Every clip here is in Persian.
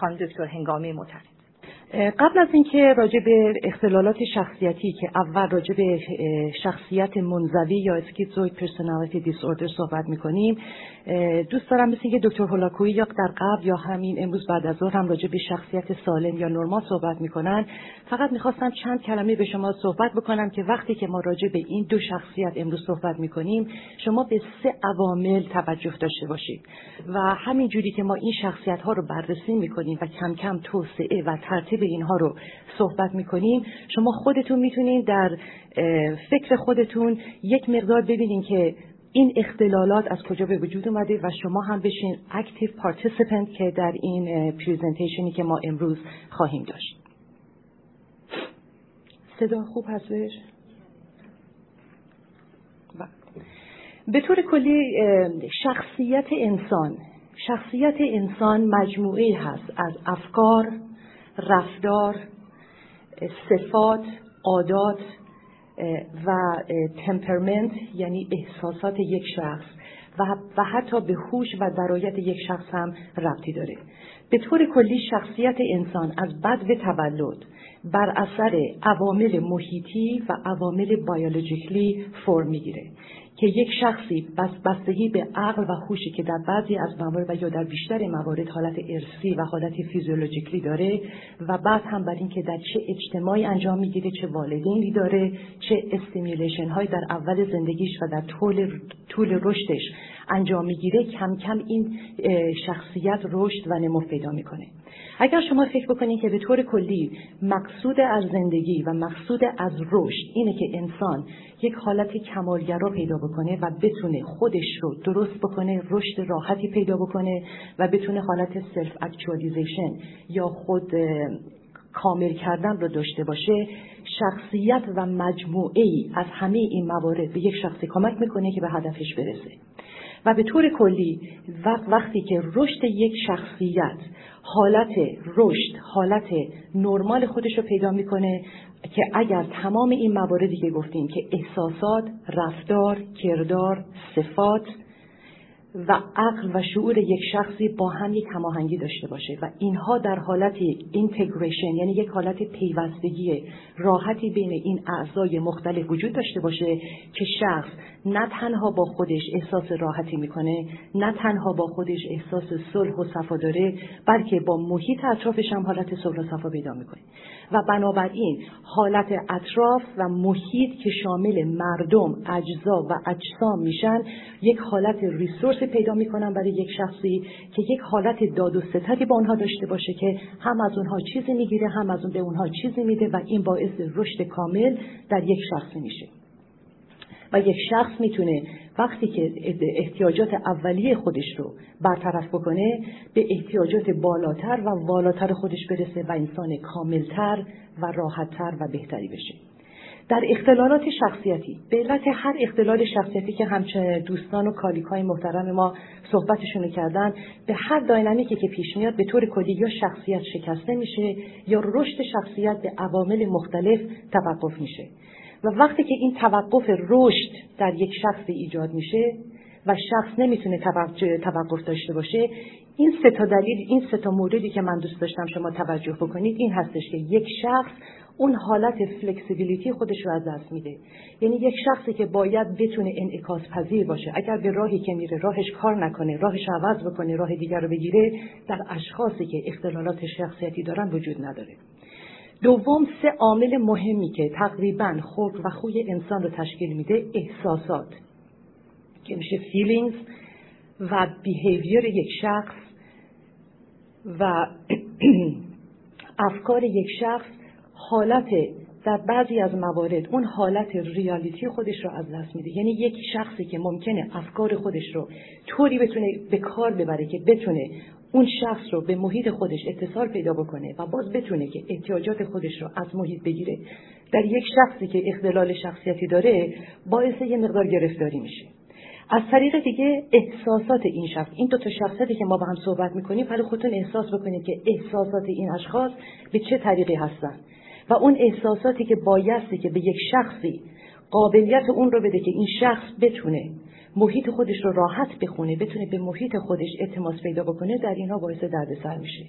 خانم دکتر هنگامی معتقد قبل از اینکه راجع به اختلالات شخصیتی که اول راجع به شخصیت منزوی یا اسکیزوید پرسونالیتی دیسوردر صحبت می‌کنیم دوست دارم مثل که دکتر هولاکویی یا در قبل یا همین امروز بعد از ظهر هم راجع به شخصیت سالم یا نرمال صحبت می‌کنن. فقط می‌خواستم چند کلمه به شما صحبت بکنم که وقتی که ما راجع به این دو شخصیت امروز صحبت می‌کنیم شما به سه عوامل توجه داشته باشید و همین جوری که ما این شخصیت ها رو بررسی می‌کنیم و کم کم توسعه و ترتیب اینها رو صحبت می‌کنیم. شما خودتون می‌تونید در فکر خودتون یک مقدار ببینین که این اختلالات از کجا به وجود اومده و شما هم بشین active participant که در این presentation ی که ما امروز خواهیم داشت. صدا خوب هستش؟ به طور کلی شخصیت انسان شخصیت انسان مجموعه هست از افکار رفتار صفات عادات و تمپرمنت یعنی احساسات یک شخص. و, حتی به هوش و درایت یک شخص هم ربطی داره. به طور کلی شخصیت انسان از بد به تولد بر اثر عوامل محیطی و عوامل بیولوژیکلی فرم می‌گیره. که یک شخصی بس بستگی به عقل و هوشی که در بعضی از موارد و یا در بیشتر موارد حالت ارثی و حالت فیزیولوژیکلی داره و بعد هم بر اینکه در چه اجتماعی انجام می‌گیره چه والدینی داره چه stimulation های در اول زندگیش و در طول طول رشدش انجام می‌گیره کم کم این شخصیت رشد و نمو پیدا می‌کنه. اگر شما فکر بکنید که به طور کلی مقصود از زندگی و مقصود از رشد اینه که انسان یک حالت کمالگرا پیدا بکنه و بتونه خودش رو درست بکنه رشد راحتی پیدا بکنه و بتونه حالت self-actualization یا خود کامل کردن رو داشته باشه شخصیت و مجموعه ای از همه این موارد به یک شخصی کمک می‌کنه که به هدفش برسه. و به طور کلی وقتی که رشد یک شخصیت حالت رشد حالت نرمال خودش رو پیدا می‌کنه که اگر تمام این مواردی که گفتیم که احساسات رفتار کردار صفات و عقل و شعور یک شخصی با هم یک هماهنگی داشته باشه و اینها در حالت اینتگریشن یعنی یک حالت پیوستگی راحتی بین این اعضای مختلف وجود داشته باشه که شخص نه تنها با خودش احساس راحتی می‌کنه نه تنها با خودش احساس صلح و صفا داره بلکه با محیط اطرافش هم حالت صلح و صفا پیدا می‌کنه. و بنابراین حالت اطراف و محیط که شامل مردم اجزا و اجسام میشن یک حالت ریسورس پیدا می‌کنن برای یک شخصی که یک حالت داد و ستدی با اونها داشته باشه که هم از اونها چیزی می‌گیره هم از اون به اونها چیزی میده و این باعث رشد کامل در یک شخصی میشه. و یک شخص می‌تونه وقتی که احتیاجات اولیه خودش رو برطرف بکنه به احتیاجات بالاتر و والاتر خودش برسه و انسان کاملتر و راحتتر و بهتری بشه. در اختلالات شخصیتی به علت هر اختلال شخصیتی که همچه دوستان و کالیکای محترم ما صحبتشون کردن به هر داینامیکی که پیش میاد به طور کلی یا شخصیت شکسته میشه یا رشد شخصیت به عوامل مختلف توقف میشه. و وقتی که این توقف رشد در یک شخص ایجاد میشه و شخص نمی‌تونه توقف داشته باشه این سه تا دلیل این سه تا موردی که من دوست داشتم شما توجه بکنید این هستش که یک شخص اون حالت فلکسیبیلیتی خودش رو از دست میده. یعنی یک شخصی که باید بتونه انعکاس پذیر باشه. اگر به راهی که میره راهش کار نکنه راهش عوض بکنه راه دیگر رو بگیره در اشخاصی که اختلالات شخصیتی دارن وجود نداره. دوم سه عامل مهمی که تقریبا خلق و خوی انسان رو تشکیل میده احساسات که میشه feelings و behavior یک شخص و افکار یک شخص حالت در بعضی از موارد اون حالت reality خودش رو از دست میده. یعنی یک شخصی که ممکنه افکار خودش رو طوری بتونه به کار ببره که بتونه اون شخص رو به محیط خودش اتصال پیدا بکنه و باز بتونه که احتیاجات خودش رو از محیط بگیره در یک شخصی که اختلال شخصیتی داره باعث یه مقدار گرفتاری میشه. از طریق دیگه احساسات این شخص این دو تا شخصیتی که ما با هم صحبت می‌کنیم ولی خودتون احساس بکنید که احساسات این اشخاص به چه طریقی هستن. و اون احساساتی که بایستی که به یک شخصی قابلیت اون رو بده که این شخص بتونه محیط خودش رو راحت بخونه بتونه به محیط خودش اعتماد پیدا بکنه در اینها باعث دردسر میشه.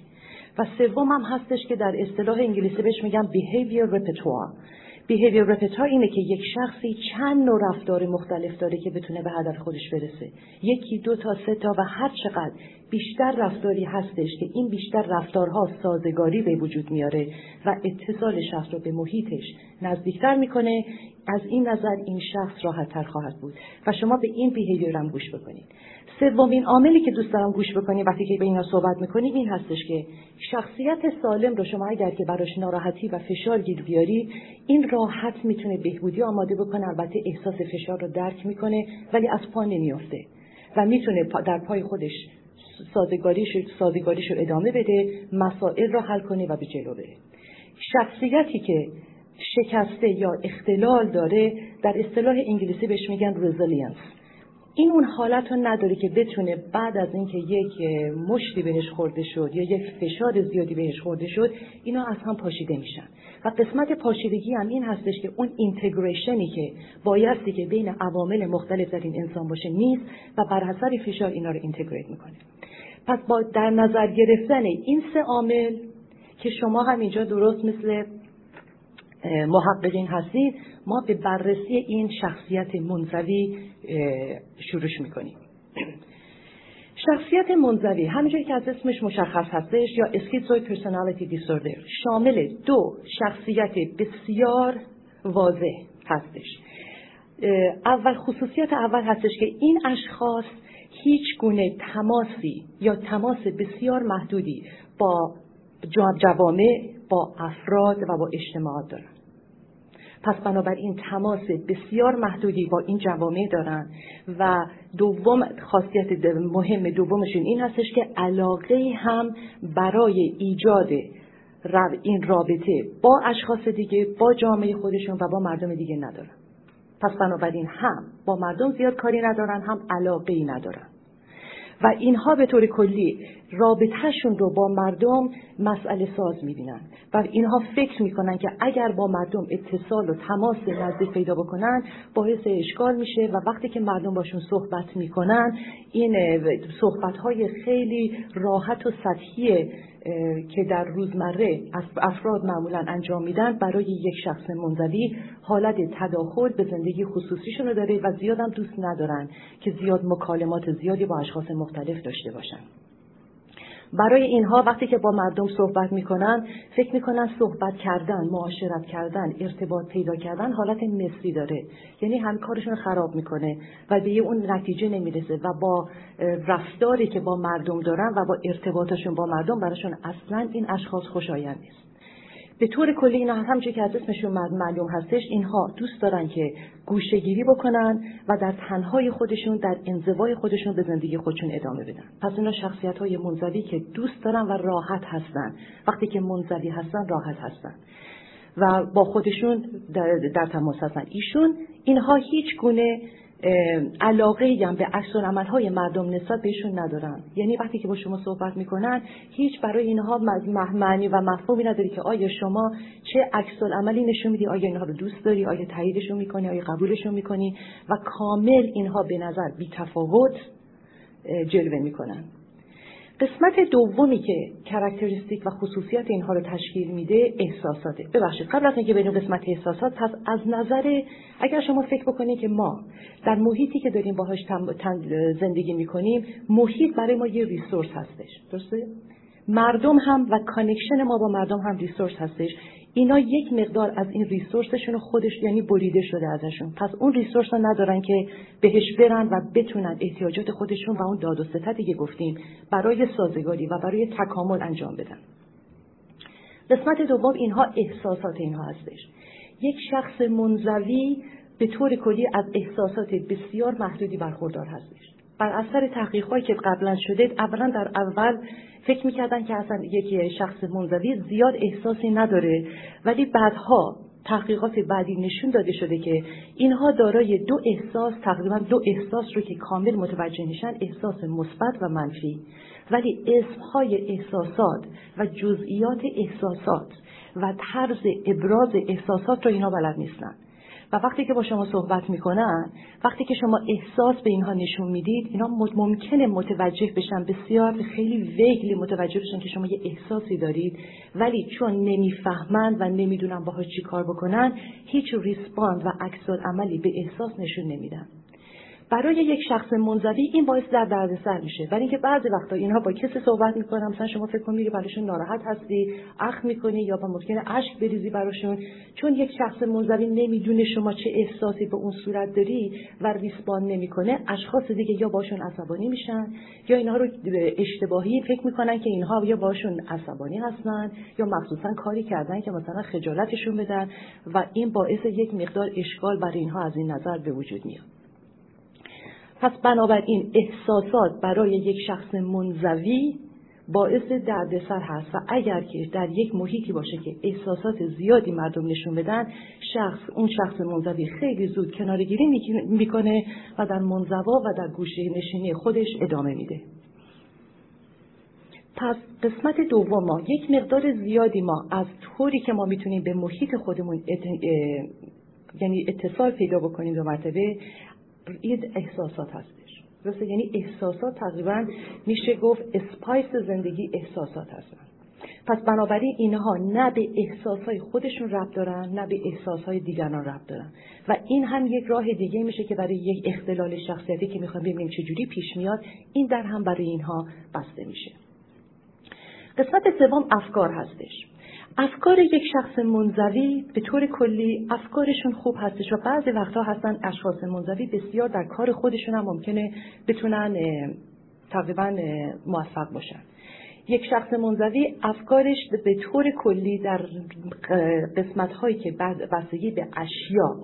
و سوم هم هستش که در اصطلاح انگلیسی بهش میگم behavior repertoire. بیهیویر رپتار اینه که یک شخصی چند نوع رفتار مختلف داره که بتونه به هدف خودش برسه. یکی دو تا سه تا و هر چقدر بیشتر رفتاری هستش که این بیشتر رفتارها سازگاری به وجود میاره و اتصال شخص رو به محیطش نزدیکتر می‌کنه. از این نظر این شخص راحت تر خواهد بود. و شما به این بیهیویر هم گوش بکنید. سومین عاملی که دوست دارم گوش بکنی وقتی که به اینا صحبت می‌کنیم این هستش که شخصیت سالم رو شما اگر که براش ناراحتی و فشار گیر بیارید این راحت می‌تونه بهبودی آماده بکنه. البته احساس فشار رو درک می‌کنه ولی از پا نمیافته. و می‌تونه در پای خودش سازگاریش, سازگاریش رو ادامه بده مسائل رو حل کنه و به جلو بره. شخصیتی که شکسته یا اختلال داره در اصطلاح انگلیسی بهش میگن resilience این اون حالت رو نداره که بتونه بعد از اینکه یک مشتی بهش خورده شد یا یک فشار زیادی بهش خورده شد اینا از هم پاشیده میشن. و قسمت پاشیدگی هم این هستش که اون integration ی که بایستی که بین عوامل مختلف در این انسان باشه نیست و بر حسب فشار اینا رو integrate می‌کنه. پس با در نظر گرفتن این سه عامل که شما هم اینجا درست مثل محققین هستید ما به بررسی این شخصیت منزوی شروع می‌کنیم. شخصیت منزوی همینجوری که از اسمش مشخص هستش یا اسکیزوید پرسونالیتی دیسوردر شامل دو شخصیت بسیار واضح هستش. اول خصوصیت اول هستش که این اشخاص هیچ گونه تماسی یا تماس بسیار محدودی با جوامع با افراد و با اجتماعات دارن. پس بنابراین تماس بسیار محدودی با این جوامع دارن و دوم خاصیت مهم دومشون این هستش که علاقه هم برای ایجاد این رابطه با اشخاص دیگه با جامعه خودشون و با مردم دیگه ندارن. پس بنابراین هم با مردم زیاد کاری ندارن هم علاقه ای ندارن. و اینها به طور کلی رابطهشون رو با مردم مسئله ساز می‌بینن و اینها فکر می‌کنن که اگر با مردم اتصال و تماس نزدیک پیدا بکنن باعث اشکال میشه و وقتی که مردم باشون صحبت می‌کنن این صحبت های خیلی راحت و سطحی که در روزمره افراد معمولا انجام میدن برای یک شخص منزوی حالت تداخل به زندگی خصوصیشون رو داره و زیادم دوست ندارن که زیاد مکالمات زیادی با اشخاص مختلف داشته باشن. برای اینها وقتی که با مردم صحبت می‌کنن فکر می‌کنن صحبت کردن معاشرت کردن ارتباط پیدا کردن حالت مثلی داره. یعنی هم کارشون خراب می‌کنه و به اون نتیجه نمی‌رسه و با رفتاری که با مردم دارن و با ارتباطشون با مردم براشون اصلا این اشخاص خوشایند نیست. به طور کلی اینا همچه که از اسمشون معلوم هستش اینها دوست دارن که گوشهگیری بکنن و در تنهای خودشون در انزوای خودشون به زندگی خودشون ادامه بدن. پس اینا شخصیت های منزوی که دوست دارن و راحت هستن. وقتی که منزوی هستن راحت هستن. و با خودشون در, در تماس هستن. ایشون اینها هیچ گونه علاقه هم به عکس های مردم نسبت بهشون ندارن یعنی وقتی که با شما صحبت می‌کنن هیچ برای اینها معنی و مفهومی نداری که آیا شما چه عکس‌العملی نشون میدی آیا اینها رو دوست داری آیا تاییدشون می‌کنی آیا قبولشون می‌کنی؟ و کامل اینها به نظر بی تفاوت جلوه می‌کنن. قسمت دومی که characteristic و خصوصیت اینها رو تشکیل میده احساساته. ببخشید قبل از اینکه بریم قسمت احساسات پس از نظر اگر شما فکر بکنید که ما در محیطی که داریم باهاش زندگی می‌کنیم محیط برای ما یه resource هستش. درسته؟ مردم هم و connection ما با مردم هم resource هستش. اینا یک مقدار از این resource شون خودش یعنی بریده شده ازشون. پس اون resource رو ندارن که بهش برن و بتونن احتیاجات خودشون و اون داد و ستدی که گفتیم برای سازگاری و برای تکامل انجام بدن. قسمت دوم اینها احساسات اینها هستش. یک شخص منزوی به طور کلی از احساسات بسیار محدودی برخوردار هستش. بر اثر تحقیقاتی که قبلا شده اولا در اول فکر می‌کردن که اصلا یک شخص منزوی زیاد احساسی نداره ولی بعدها تحقیقات بعدی نشون داده شده که اینها دارای دو احساس تقریبا دو احساس رو که کامل متوجه میشن احساس مثبت و منفی. ولی اسمهای احساسات و جزئیات احساسات و طرز ابراز احساسات رو اینا بلد نیستن. و وقتی که با شما صحبت می‌کنن وقتی که شما احساس به اینها نشون می‌دید اینا ممکنه متوجه بشن. بسیار خیلی ویگلی متوجه بشن که شما یه احساسی دارید. ولی چون نمی‌فهمند و نمی‌دونن باهاش چی کار بکنن هیچ ریسپاند و عکس عملی به احساس نشون نمیدن. برای یک شخص منزوی این باعث در دردسر میشه. برای اینکه بعضی وقتا اینها با کسی صحبت می‌کنن مثلا شما فکر کن میری براشون ناراحت هستی اخ می‌کنی یا با ممکنه اشک بریزی براشون. چون یک شخص منزوی نمی‌دونه شما چه احساسی به اون صورت داری و ریسپان نمی‌کنه اشخاص دیگه یا باشون عصبانی میشن یا اینها رو اشتباهی فکر می‌کنن که اینها یا باشون عصبانی هستن یا مخصوصا کاری کردن که مثلا خجالتشون بدن و این باعث یک مقدار اشکال برای اینها از این نظر به وجود میاد. پس بنابراین احساسات برای یک شخص منزوی باعث دردسر هست و اگر که در یک محیطی باشه که احساسات زیادی مردم نشون بدن شخص اون شخص منزوی خیلی زود کنارگیری می‌کنه و در منزوا و در گوشه نشینی خودش ادامه میده. پس قسمت دوم ما یک مقدار زیادی ما از طوری که ما می‌تونیم به محیط خودمون یعنی اتصال پیدا بکنیم دو مرتبه این احساسات هستش. درسته؟ یعنی احساسات تقریبا میشه گفت اسپایس زندگی احساسات هستن. پس بنابراین اینها نه به احساسهای خودشون ربط دارن نه به احساسهای دیگران ربط دارن. و این هم یک راه دیگه میشه که برای یک اختلال شخصیتی که می‌خوایم ببینیم چجوری پیش میاد این در هم برای اینها بسته میشه. قسمت سوم افکار هستش. افکار یک شخص منزوی به طور کلی افکارشون خوب هستش و بعضی وقتها هستن اشخاص منزوی بسیار در کار خودشون هم ممکنه بتونن تقریبا موفق باشن. یک شخص منزوی افکارش به طور کلی در قسمت هایی که بستگی به اشیا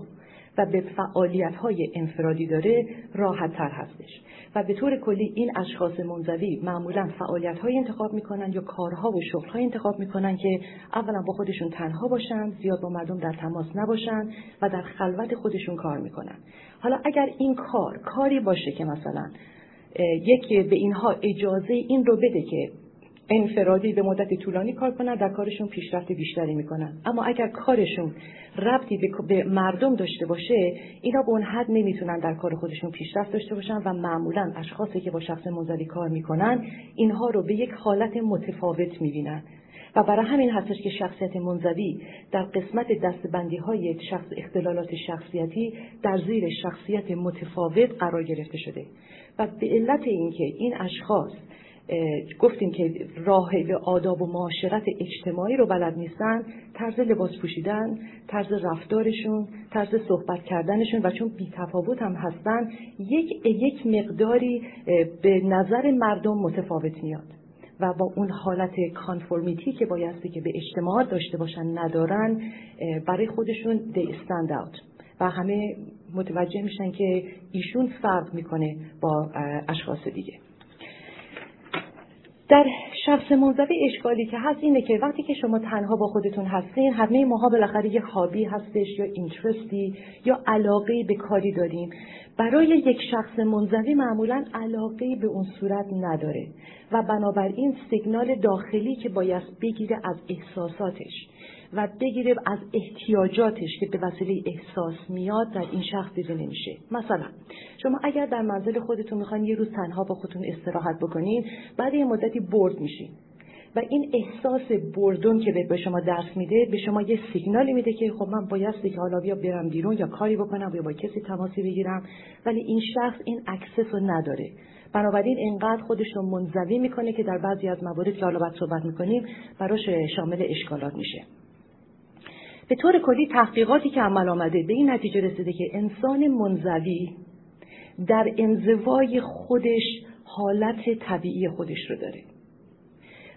و به فعالیت های انفرادی داره راحت تر هستش. و به طور کلی این اشخاص منزوی معمولا فعالیت های انتخاب می‌کنن یا کارها و شغل های انتخاب می‌کنن که اولا با خودشون تنها باشن زیاد با مردم در تماس نباشن و در خلوت خودشون کار می‌کنن. حالا اگر این کار کاری باشه که مثلا یکی به اینها اجازه این رو بده که انفرادی به مدت طولانی کار کنن در کارشون پیشرفت بیشتری می‌کنن اما اگر کارشون ربطی به مردم داشته باشه اینا به اون حد نمی‌تونن در کار خودشون پیشرفت داشته باشن و معمولا اشخاصی که با شخص منزوی کار می‌کنن اینها رو به یک حالت متفاوت می‌بینن. و برای همین هستش که شخصیت منزوی در قسمت دستبندی های شخص اختلالات شخصیتی در زیر شخصیت متفاوت قرار گرفته شده. و به علت اینکه این اشخاص گفتیم که راه به آداب و معاشرت اجتماعی رو بلد نیستن طرز لباس پوشیدن طرز رفتارشون طرز صحبت کردنشون و چون بیتفاوت هم هستن یک یک مقداری به نظر مردم متفاوت میاد و با اون حالت کانفورمیتی که بایستی که به اجتماع داشته باشن ندارن برای خودشون دی stand out. و همه متوجه میشن که ایشون فرق می‌کنه با اشخاص دیگه. در شخص منزوی اشکالی که هست اینه که وقتی که شما تنها با خودتون هستین همه ماها بالاخره یه هابی هستش یا اینترستی یا علاقه به کاری داریم. برای یک شخص منزوی معمولا علاقه به اون صورت نداره و بنابراین سیگنال داخلی که باید بگیره از احساساتش. و بگیره از احتیاجاتش که به وسیله احساس میاد در این شخص دیده نمیشه. مثلا شما اگر در منزل خودتون می‌خواین یه روز تنها با خودتون استراحت بکنین بعد یه مدتی برد میشین. و این احساس بردون که به شما درس میده به شما یه سیگنالی میده که خب من بایستی که حالا بیا برم بیرون یا کاری بکنم یا با کسی تماسی بگیرم. ولی این شخص این access رو نداره. بنابراین اینقدر خودش رو منزوی می‌کنه که در بعضی از موارد که حالا باید صحبت می‌کنیم براش شامل اشکالات میشه. به طور کلی تحقیقاتی که عمل آمده به این نتیجه رسیده که انسان منزوی در انزوای خودش حالت طبیعی خودش رو داره.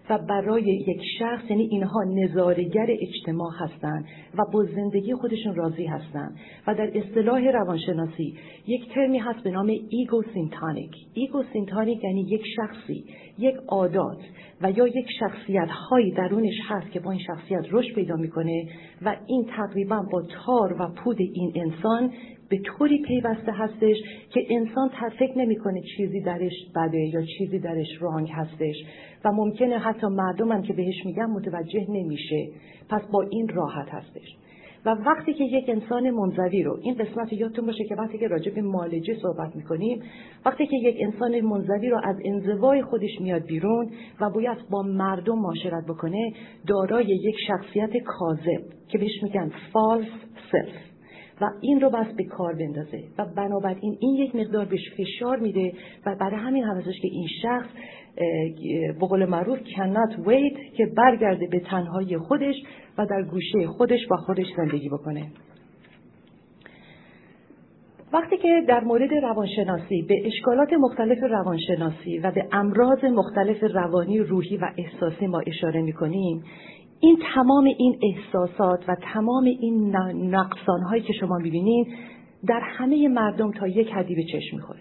و برای یک شخص یعنی اینها نظاره‌گر اجتماع هستند و با زندگی خودشون راضی هستند. و در اصطلاح روانشناسی یک ترمی هست به نام ego-syntonic ego-syntonic یعنی یک شخصی یک عادات و یا یک شخصیت هایی درونش هست که با این شخصیت رشد پیدا می‌کنه و این تقریبا با تار و پود این انسان به طوری پیوسته هستش که انسان فکر نمی‌کنه چیزی درش بده یا چیزی درش wrong هستش. و ممکنه حتی مردم هم که بهش میگن متوجه نمیشه. پس با این راحت هستش. و وقتی که یک انسان منزوی رو این قسمت یادتون باشه که وقتی که راجع به مالجه صحبت می‌کنیم وقتی که یک انسان منزوی رو از انزوای خودش میاد بیرون و باید با مردم معاشرت بکنه دارای یک شخصیت کاذب که بهش میگن فالس سلف و این رو بس به کار بندازه. و بنابراین این یک مقدار بهش فشار میده و برای همین هم که این شخص به قول معروف cannot wait که برگرده به تنهایی خودش و در گوشه خودش با خودش زندگی بکنه. وقتی که در مورد روانشناسی به اشکالات مختلف روانشناسی و به امراض مختلف روانی روحی و احساسی ما اشاره می‌کنیم این تمام این احساسات و تمام این نقصان هایی که شما می‌بینید در همه مردم تا یک حدی به چشم می‌خوره.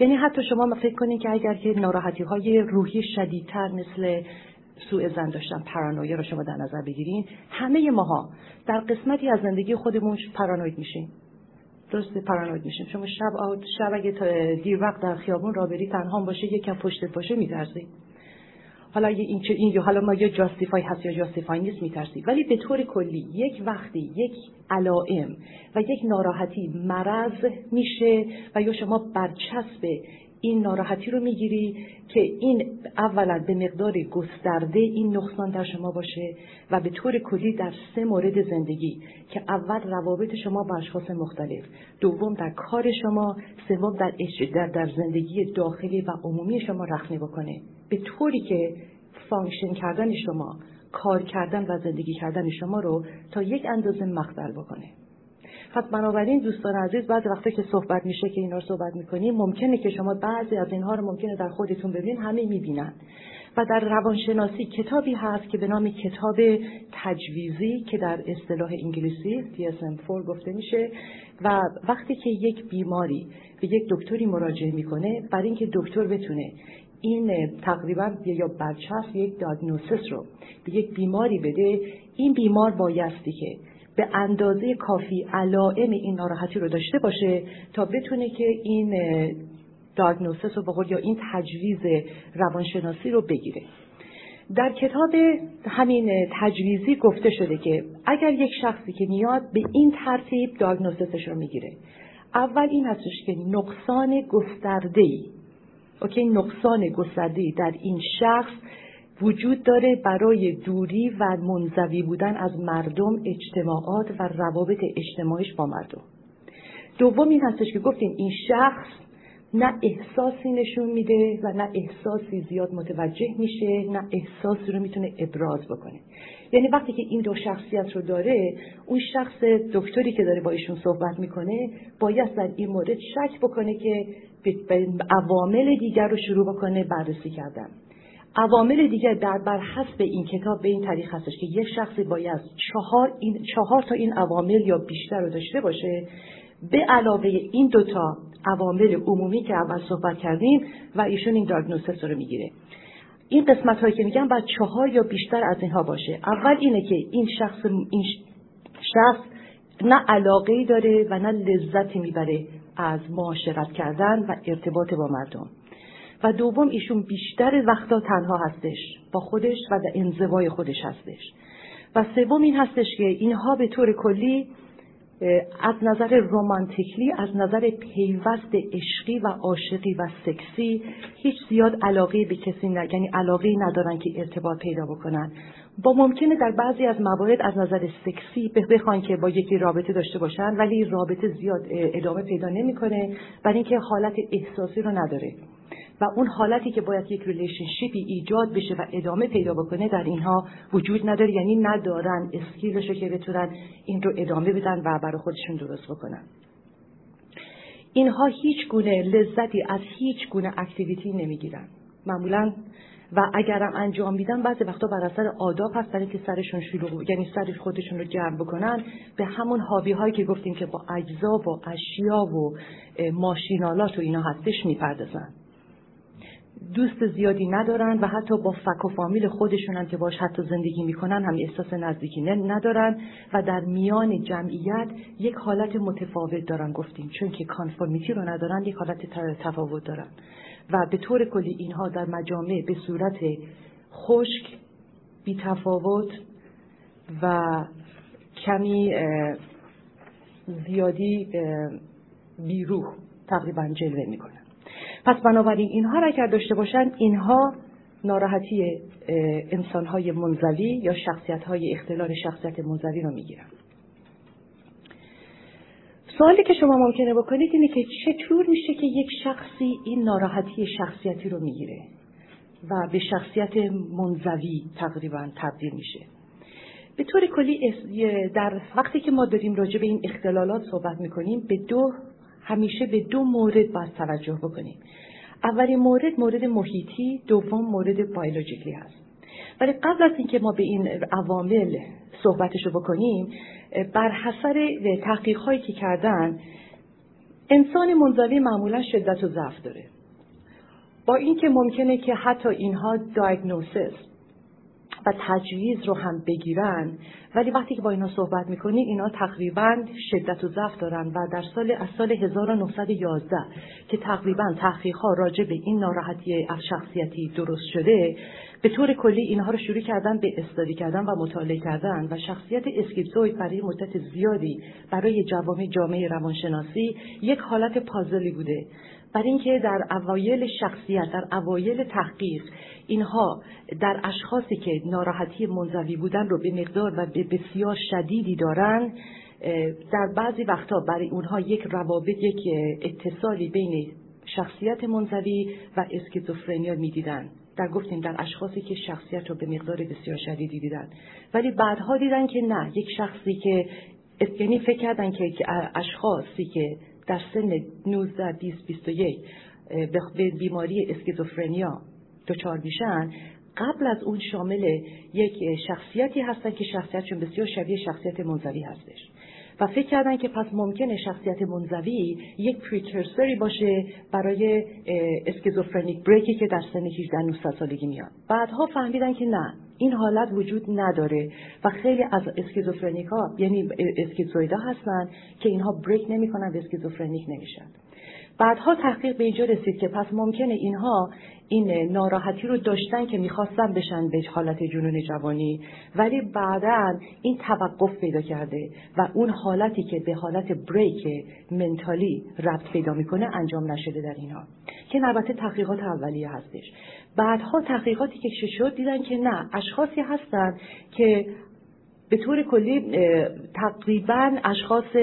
یعنی حتی شما فکر کنید که اگر که ناراحتی های روحی شدیدتر مثل سوء زن داشتن پارانویا رو شما در نظر بگیرین همه ماها در قسمتی از زندگی خودمون پارانوید میشیم درست پارانوید میشیم شما شب شب اگه دیر وقت در خیابون را بری تنها باشه یکم پشت باشه میترسی حالا این چه این حالا ما یا جاستیفای هست یا جاستیفای نیست میترسی ولی به طور کلی یک وقتی یک علائم و یک ناراحتی مرض میشه و یا شما برچسب این ناراحتی رو می‌گیری که این اولا به مقدار گسترده این نقصان در شما باشه و به طور کلی در سه مورد زندگی که اول روابط شما با اشخاص مختلف دوم در کار شما سوم در, در, در زندگی داخلی و عمومی شما رخنه بکنه. به طوری که function کردن شما کار کردن و زندگی کردن شما رو تا یک اندازه مختل بکنه. پس بنابراین دوستان عزیز بعضی وقتا که صحبت میشه که اینا رو صحبت می‌کنیم ممکنه که شما بعضی از اینها رو ممکنه در خودتون ببینید همه می‌بینن. و در روانشناسی کتابی هست که به نام کتاب تجویزی که در اصطلاح انگلیسی DSM-4 گفته میشه. و وقتی که یک بیماری به یک دکتری مراجعه می‌کنه برای اینکه دکتر بتونه این تقریبا یا برچسب یک دادنوسس رو به یک بیماری بده این بیمار بایستی که به اندازه کافی علائم این ناراحتی رو داشته باشه تا بتونه که این داگنوسس رو بقول یا این تجویز روانشناسی رو بگیره. در کتاب همین تجویزی گفته شده که اگر یک شخصی که میاد به این ترتیب داگنوسسش رو می‌گیره اول این هستش که نقصان گسترده اوکی نقصان گسترده در این شخص وجود داره برای دوری و منزوی بودن از مردم اجتماعات و روابط اجتماعیش با مردم. دوم این هستش که گفتیم این شخص نه احساسی نشون میده و نه احساسی زیاد متوجه میشه نه احساسی رو می‌تونه ابراز بکنه. یعنی وقتی که این دو شخصیت رو داره اون شخص دکتری که داره با ایشون صحبت می‌کنه باید در این مورد شک بکنه که عوامل دیگر رو شروع بکنه بررسی کردن. عوامل دیگر در بر حسب این کتاب به این طریق هستش که یک شخصی باید چهار, این چهار تا این عوامل یا بیشتر رو داشته باشه. به علاوه این دوتا عوامل عمومی که اول صحبت کردیم و ایشون این داگنوستس رو می‌گیره. این قسمت هایی که میگم باید چهار یا بیشتر از اینها باشه. اول اینه که این شخص این شخص نه علاقه داره و نه لذتی می‌بره. از معاشرت کردن و ارتباط با مردم. و دوم ایشون بیشتر وقتا تنها هستش با خودش و در انزوای خودش هستش. و سوم این هستش که اینها به طور کلی از نظر رومانتیکلی از نظر پیوست عشقی و عاشقی و سکسی هیچ زیاد علاقه به کسی نه یعنی علاقه ندارن که ارتباط پیدا بکنن. با ممکنه در بعضی از موارد از نظر سکسی بخوان که با یکی رابطه داشته باشن ولی رابطه زیاد ادامه پیدا نمی‌کنه برای اینکه حالت احساسی رو نداره. و اون حالتی که باید یک relationship ی ایجاد بشه و ادامه پیدا بکنه در اینها وجود نداره یعنی ندارن skill شو که بتونن این رو ادامه بدن و برای خودشون درست بکنن. اینها هیچ گونه لذتی از هیچ گونه activity نمی‌گیرن. معمولا و اگرم انجام میدن بعضی وقتا بر اثر آداب هست برای که سرشون شروع یعنی سر خودشون رو جمع بکنن. به همون هابی هایی که گفتیم که با اجزا و اشیا و ماشینالات و اینا هستش می‌پردازن. دوست زیادی ندارن و حتی با فک و فامیل خودشون که باش حتی زندگی می‌کنن هم احساس نزدیکی ندارن و در میان جمعیت یک حالت متفاوت دارن گفتیم. چون که کانفورمیتی رو ندارن یک حالت تفاوت دارن. و به طور کلی اینها در مجامع به صورت خشک بی تفاوت و کمی زیادی بیروح تقریبا جلوه می‌کنن. پس بنابراین اینها را اگر داشته باشن اینها ناراحتی انسانهای منزوی یا شخصیت اختلال شخصیت منزوی رو می‌گیرن سوالی که شما ممکنه بکنید اینه که چطور میشه که یک شخصی این ناراحتی شخصیتی رو می‌گیره و به شخصیت منزوی تقریبا تبدیل میشه؟ به طور کلی در وقتی که ما داریم راجع به این اختلالات صحبت می‌کنیم به دو همیشه به دو مورد باید توجه بکنیم. اولین مورد مورد محیطی دوم مورد بایولوژیکی هست. ولی قبل از اینکه ما به این عوامل صحبتش رو بکنیم بر حسب تحقیق هایی که کردن انسان منزوی معمولا شدت و ضعف داره. با اینکه ممکنه که حتی اینها دایگنوسس و تجویز رو هم بگیرن. ولی وقتی که با اینا صحبت می‌کنیم اینا تقریبا شدت و ضعف دارن و در سال از سال 1911 که تقریبا تحقیق ها راجع به این ناراحتی شخصیتی درست شده به طور کلی اینها رو شروع کردن به استادی کردن و مطالعه کردن و شخصیت اسکیزوید برای مدت زیادی برای جوامع جامعه روانشناسی یک حالت پازلی بوده. برای اینکه در اوایل شخصیت در اوایل تحقیق اینها در اشخاصی که ناراحتی منزوی بودن رو به مقدار و به بسیار شدیدی دارن در بعضی وقتا برای اونها یک روابط یک اتصالی بین شخصیت منزوی و اسکیزوفرنیا می‌دیدن. در گفتیم در اشخاصی که شخصیت رو به مقدار بسیار شدیدی دیدن. ولی بعدها دیدن که نه یک شخصی که یعنی فکر کردن که اشخاصی که در سن 19 20 21 به بیماری اسکیزوفرنیا دچار میشن. قبل از اون شامل یک شخصیتی هستن که شخصیتشون بسیار شبیه شخصیت منزوی هستش. و فکر کردن که پس ممکنه شخصیت منزوی یک precursor ی باشه برای schizophrenic break ی که در سن 18 19 سالگی میاد. بعدها فهمیدن که نه این حالت وجود نداره و خیلی از schizophrenic ها یعنی schizoid ا هستن که اینها break نمی‌کنن و schizophrenic نمیشن. بعدها تحقیق به اینجا رسید که پس ممکنه اینها این ناراحتی رو داشتن که می‌خواستن بشن به حالت جنون جوانی ولی بعدا این توقف پیدا کرده و اون حالتی که به حالت break mental ی ربط پیدا می‌کنه انجام نشده در اینها که البته تحقیقات اولیه هستش. بعدها تحقیقاتی که شد دیدن که نه اشخاصی هستن که به طور کلی تقریبا اشخاص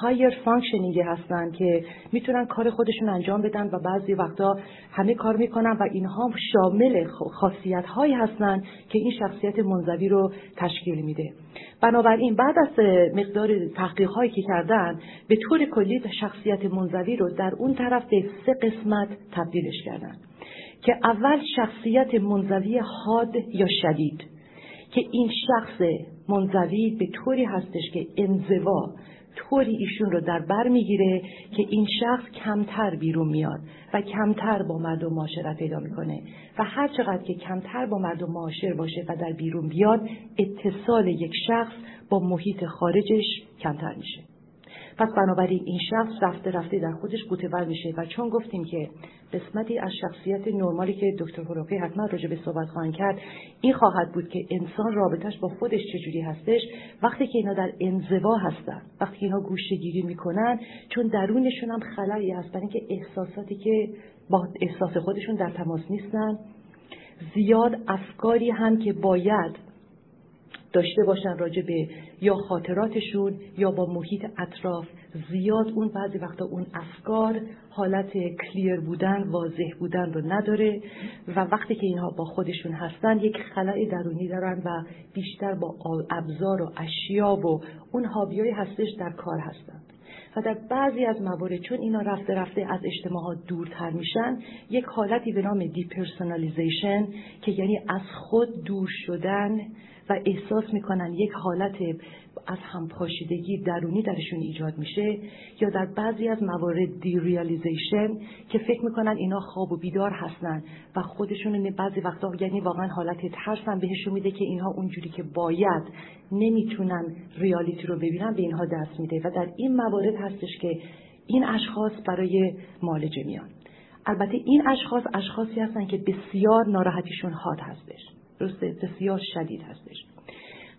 higher functioning هستن که می‌تونن کار خودشون انجام بدن و بعضی وقتا همه کار می‌کنن و اینها شامل خاصیت هایی هستن که این شخصیت منزوی رو تشکیل میده. بنابراین بعد از مقدار تحقیق هایی که کردن به طور کلی شخصیت منزوی رو در اون طرف به سه قسمت تبدیلش کردن. که اول شخصیت منزوی حاد یا شدید. که این شخص منزوی به طوری هستش که انزوا طوری ایشون رو در بر می‌گیره که این شخص کمتر بیرون میاد و کمتر با مردم معاشرت پیدا می‌کنه. و هر چقدر که کمتر با مردم معاشر باشه و در بیرون بیاد اتصال یک شخص با محیط خارجش کمتر میشه. پس بنابراین این شخص رفته رفته در خودش قوتور میشه و چون گفتیم که قسمتی از شخصیت نرمالی که دکتر هروقی حتما راجع به صحبت خواهند کرد این خواهد بود که انسان رابطش با خودش چجوری هستش؟ وقتی که اینا در انزوا هستن وقتی که اینا گوشه گیری می‌کنن چون درونشون هم خلایی هست برای اینکه احساساتی که با احساس خودشون در تماس نیستن زیاد افکاری هم که باید داشته باشن راجع به یا خاطراتشون یا با محیط اطراف زیاد. اون بعضی وقتا اون افکار حالت کلیر بودن واضح بودن رو نداره و وقتی که اینها با خودشون هستن یک خلای درونی دارن و بیشتر با ابزار و اشیا و اون hobby ای هستش در کار هستن. و در بعضی از موارد چون اینا رفته رفته از اجتماعات دورتر میشن یک حالتی به نام depersonalization که یعنی از خود دور شدن و احساس می‌کنن یک حالت از همپاشیدگی درونی درشون ایجاد میشه یا در بعضی از موارد derealization که فکر می‌کنن اینا خواب و بیدار هستن و خودشون بعضی وقتا یعنی واقعا حالت ترسن بهشون میده که اینها اونجوری که باید نمی‌تونن ریالیتی رو ببینن به اینها دست میده و در این موارد هستش که این اشخاص برای مالجه میان البته این اشخاص اشخاصی هستن که بسیار ناراحتیشون حاد هستش. درسته بسیار شدید هستش.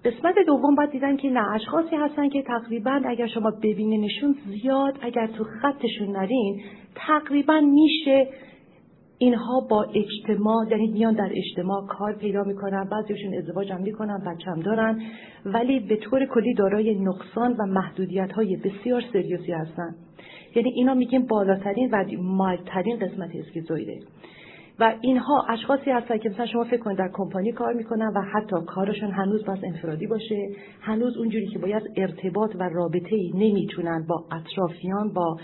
قسمت دوم باید دیدن که نه اشخاصی هستن که تقریبا اگر شما ببینینشون زیاد اگر تو خطشون نرین تقریبا میشه اینها با اجتماع یعنی میان در اجتماع کار پیدا می‌کنن بعضیشون ازدواج هم می‌کنن بچه هم دارن ولی به طور کلی دارای نقصان و محدودیت های بسیار سریوسی هستن. یعنی اینا میگیم بالاترین و مالترین قسمت اسکیزویده و اینها اشخاصی هستن که مثلا شما فکر کنید در کمپانی کار می‌کنن و حتی کارشون هنوز باز انفرادی باشه. هنوز اونجوری که باید ارتباط و رابطه ای نمی‌تونن با اطرافیان با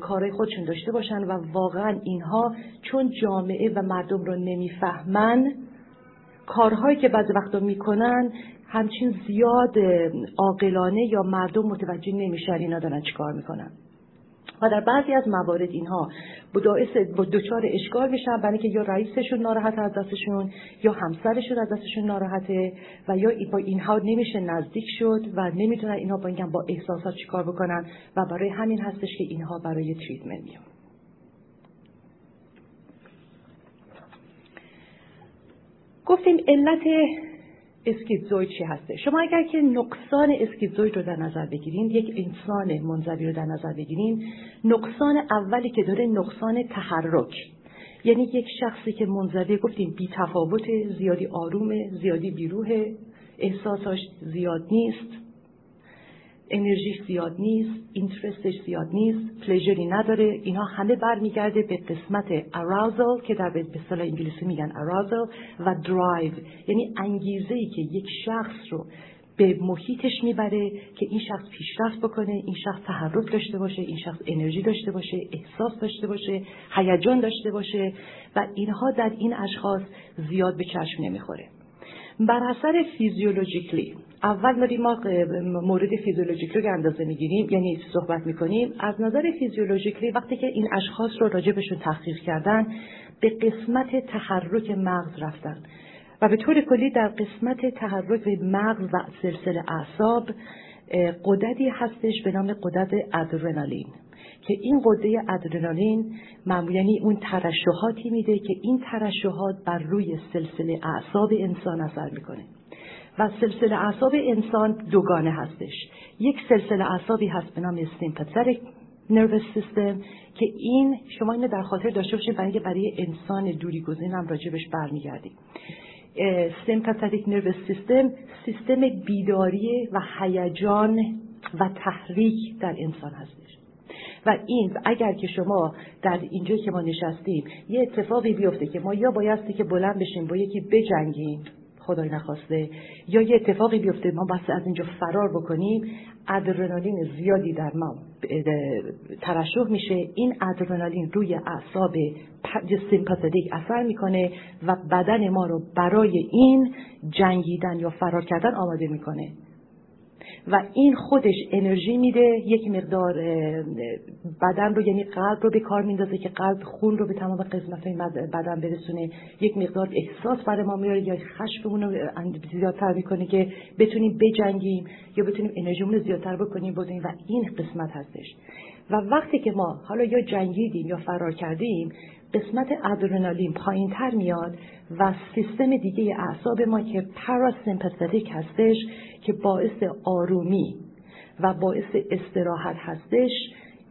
کارهای خودشون داشته باشن و واقعا اینها چون جامعه و مردم رو نمی‌فهمن کارهایی که بعضی وقتا می‌کنن همچین زیاد عاقلانه یا مردم متوجه نمیشن اینا دارن چیکار می‌کنن. و در بعضی از موارد اینها با دچار اشکال میشن برای که یا رئیسشون ناراحت از دستشون یا همسرشون از دستشون ناراحته و یا با اینها نمیشه نزدیک شد و نمی‌تونن اینها با اینکه با احساسات چیکار بکنن و برای همین هستش که اینها برای تریتمنت میان. گفتیم علت اسکیزوید چی هسته. شما اگر که نقصان اسکیزوید رو در نظر بگیرین یک انسان منزوی رو در نظر بگیرین نقصان اولی که داره نقصان تحرک. یعنی یک شخصی که منزوی گفتیم بی تفاوت زیادی آرومه زیادی بیروه احساساش زیاد نیست. انرژیش زیاد نیست interest ش زیاد نیست pleasure ی نداره. اینا همه برمیگرده به قسمت arousal که در به اصطلاح انگلیسی میگن arousal و درایو یعنی انگیزه ای که یک شخص رو به محیطش می‌بره که این شخص پیشرفت بکنه این شخص تحرک داشته باشه این شخص انرژی داشته باشه احساس داشته باشه هیجان داشته باشه و اینها در این اشخاص زیاد به چشم نمی‌خوره. بر اثر فیزیولوژیکلی اول داریم ما مورد فیزیولوژیکلی رو اندازه می‌گیریم یعنی صحبت می‌کنیم از نظر فیزیولوژیکلی وقتی که این اشخاص رو راجبشون تحقیق کردن به قسمت تحرک مغز رفتن. و به طور کلی در قسمت تحرک مغز و سلسله اعصاب قدرتی هستش به نام قدرت ادرنالین که این قده ادرنالین یعنی اون ترشحاتی میده که این ترشحات بر روی سلسله اعصاب انسان اثر می‌کنه. و سلسله اعصاب انسان دوگانه هستش. یک سلسله اعصابی هست به نام سیمپاتیک نروس سیستم که این شما اینو در خاطر داشته باشید برای برای انسان دوری گزین هم راجبش برمیگردیم. سیمپاتیک نروس سیستم سیستم بیداری و هیجان و تحریک در انسان هستش. و این اگر که شما در اینجا که ما نشستیم یه اتفاقی بیفته که ما یا بایستی که بلند بشیم با یکی بجنگیم خدای نخواسته. یا یه اتفاقی بیفته ما بس از اینجا فرار بکنیم ادرنالین زیادی در ما ترشح میشه. این ادرنالین روی اعصاب سیمپاتیک اثر می‌کنه و بدن ما رو برای این جنگیدن یا فرار کردن آماده می‌کنه. و این خودش انرژی میده یک مقدار بدن رو یعنی قلب رو به کار میندازه که قلب خون رو به تمام قسمت های بدن برسونه. یک مقدار احساس برای ما میاره یا خشممون رو زیادتر می‌کنه که بتونیم بجنگیم یا بتونیم انرژیمون رو زیادتر بکنیم بودیم و این قسمت هستش. و وقتی که ما حالا یا جنگیدیم یا فرار کردیم قسمت ادرنالین پایین تر میاد و سیستم دیگه اعصاب ما که پاراسیمپاتیک هستش که باعث آرومی و باعث استراحت هستش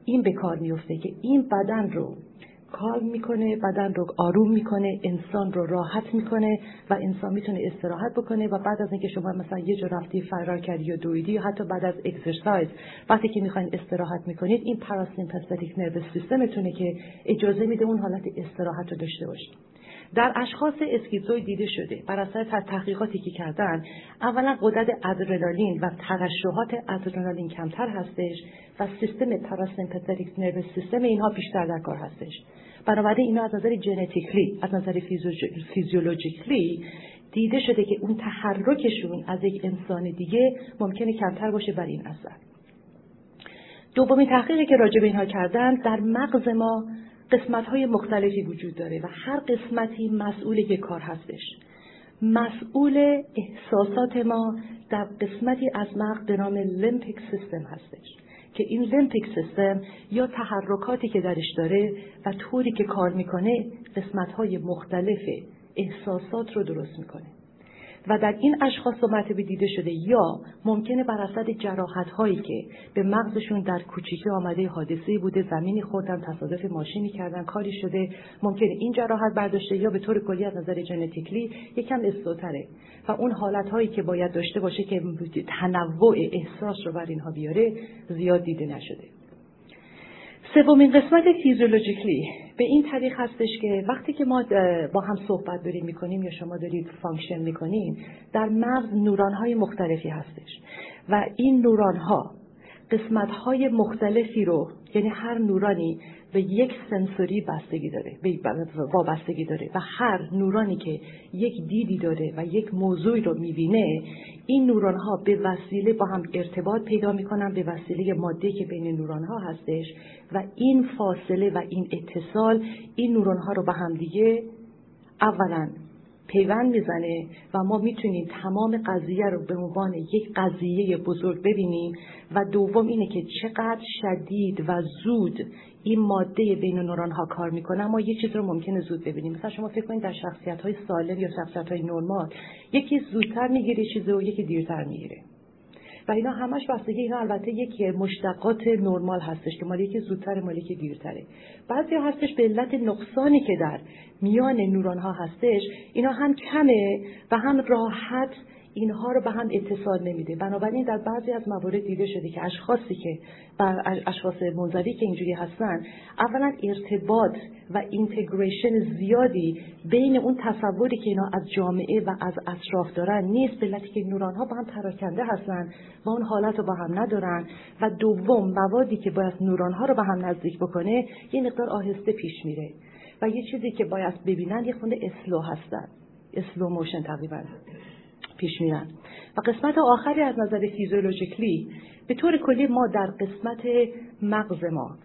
این به کار میفته که این بدن رو کار می‌کنه بدن رو آروم می‌کنه انسان رو راحت می‌کنه و انسان می‌تونه استراحت بکنه و بعد از اینکه شما مثلا یه جا رفتی فرار کردی یا دویدی یا حتی بعد از اکسرسایز وقتی که می‌خواین استراحت می‌کنید این پاراسیمپاتیک نرو سیستمتونه که اجازه میده اون حالت استراحت رو داشته باشید. در اشخاص اسکیزوید دیده شده. بر اساس تحقیقاتی که کردن اولا قدرت ادرنالین و ترشحات ادرنالین کمتر هستش و سیستم پاراسیمپاتیک نرو سیستم اینها بیشتر در کار هستش. بنابراین اینا از نظر ژنتیکلی از نظر فیزیولوژیکلی دیده شده که اون تحرکشون از یک انسان دیگه ممکنه کمتر باشه بر این اثر. دومین تحقیقی که راجع به اینها کردن در مغز ما قسمت های مختلفی وجود داره و هر قسمتی مسئول یک کار هستش. مسئول احساسات ما در قسمتی از مغز به نام لیمپیک سیستم هستش که این لیمپیک سیستم یا تحرکاتی که درش داره و طوری که کار می‌کنه قسمت های مختلف احساسات رو درست می‌کنه. و در این اشخاص دو مرتبه دیده شده یا ممکنه بر اثر جراحت هایی که به مغزشون در کوچیکی آمده حادثه بوده زمینی خوردن تصادف ماشینی کردن کاری شده ممکنه این جراحت برداشته یا به طور کلی از نظر genetically یکم slow تره. و اون حالت هایی که باید داشته باشه که تنوع احساس رو بر اینها بیاره زیاد دیده نشده. سومین قسمت physiologically به این طریق هستش که وقتی که ما با هم صحبت داریم می‌کنیم یا شما دارید function می‌کنیم در مغز نوران های مختلفی هستش. و این نوران ها قسمت های مختلفی رو یعنی هر نورانی به یک سنسوری بستگی داره وابستگی داره و هر نورانی که یک دیدی داره و یک موضوعی رو می‌بینه این نوران ها به وسیله با هم ارتباط پیدا می‌کنن به وسیله ماده که بین نوران ها هستش و این فاصله و این اتصال این نوران ها رو به هم دیگه اولا پیوند می‌زنه و ما می‌تونیم تمام قضیه رو به عنوان یک قضیه بزرگ ببینیم و دوم اینه که چقدر شدید و زود این ماده بین نوران ها کار می‌کنه ما یه چیز رو ممکنه زود ببینیم. مثلا شما فکر کنید در شخصیت های سالم یا شخصیت های نرمال یکی زودتر می‌گیره چیزی و یکی دیرتر می‌گیره. و اینا همش بستگی اینا البته یک مشتقات نرمال هستش که مال یکی زودتر مال یکی دیرتره. بعضی هستش به علت نقصانی که در میان نوران ها هستش اینا هم کمه و هم راحت اینها رو به هم اتصال نمیده. بنابراین در بعضی از موارد دیده شده که اشخاصی که اشخاص منزوی که اینجوری هستن اولا ارتباط و اینتگریشن زیادی بین اون تصوری که اینا از جامعه و از اطراف دارن نیست به که نوران ها با هم پراکنده هستن و اون حالت رو با هم ندارن. و دوم موادی که باید neuron ها رو به هم نزدیک بکنه یه مقدار آهسته پیش میره. و یه چیزی که باید ببینن یه خونده اسلو هستن. slow motion تقریبا. پیش میرن. و قسمت آخری از نظر فیزیولوژیکلی به طور کلی ما در قسمت مغز ما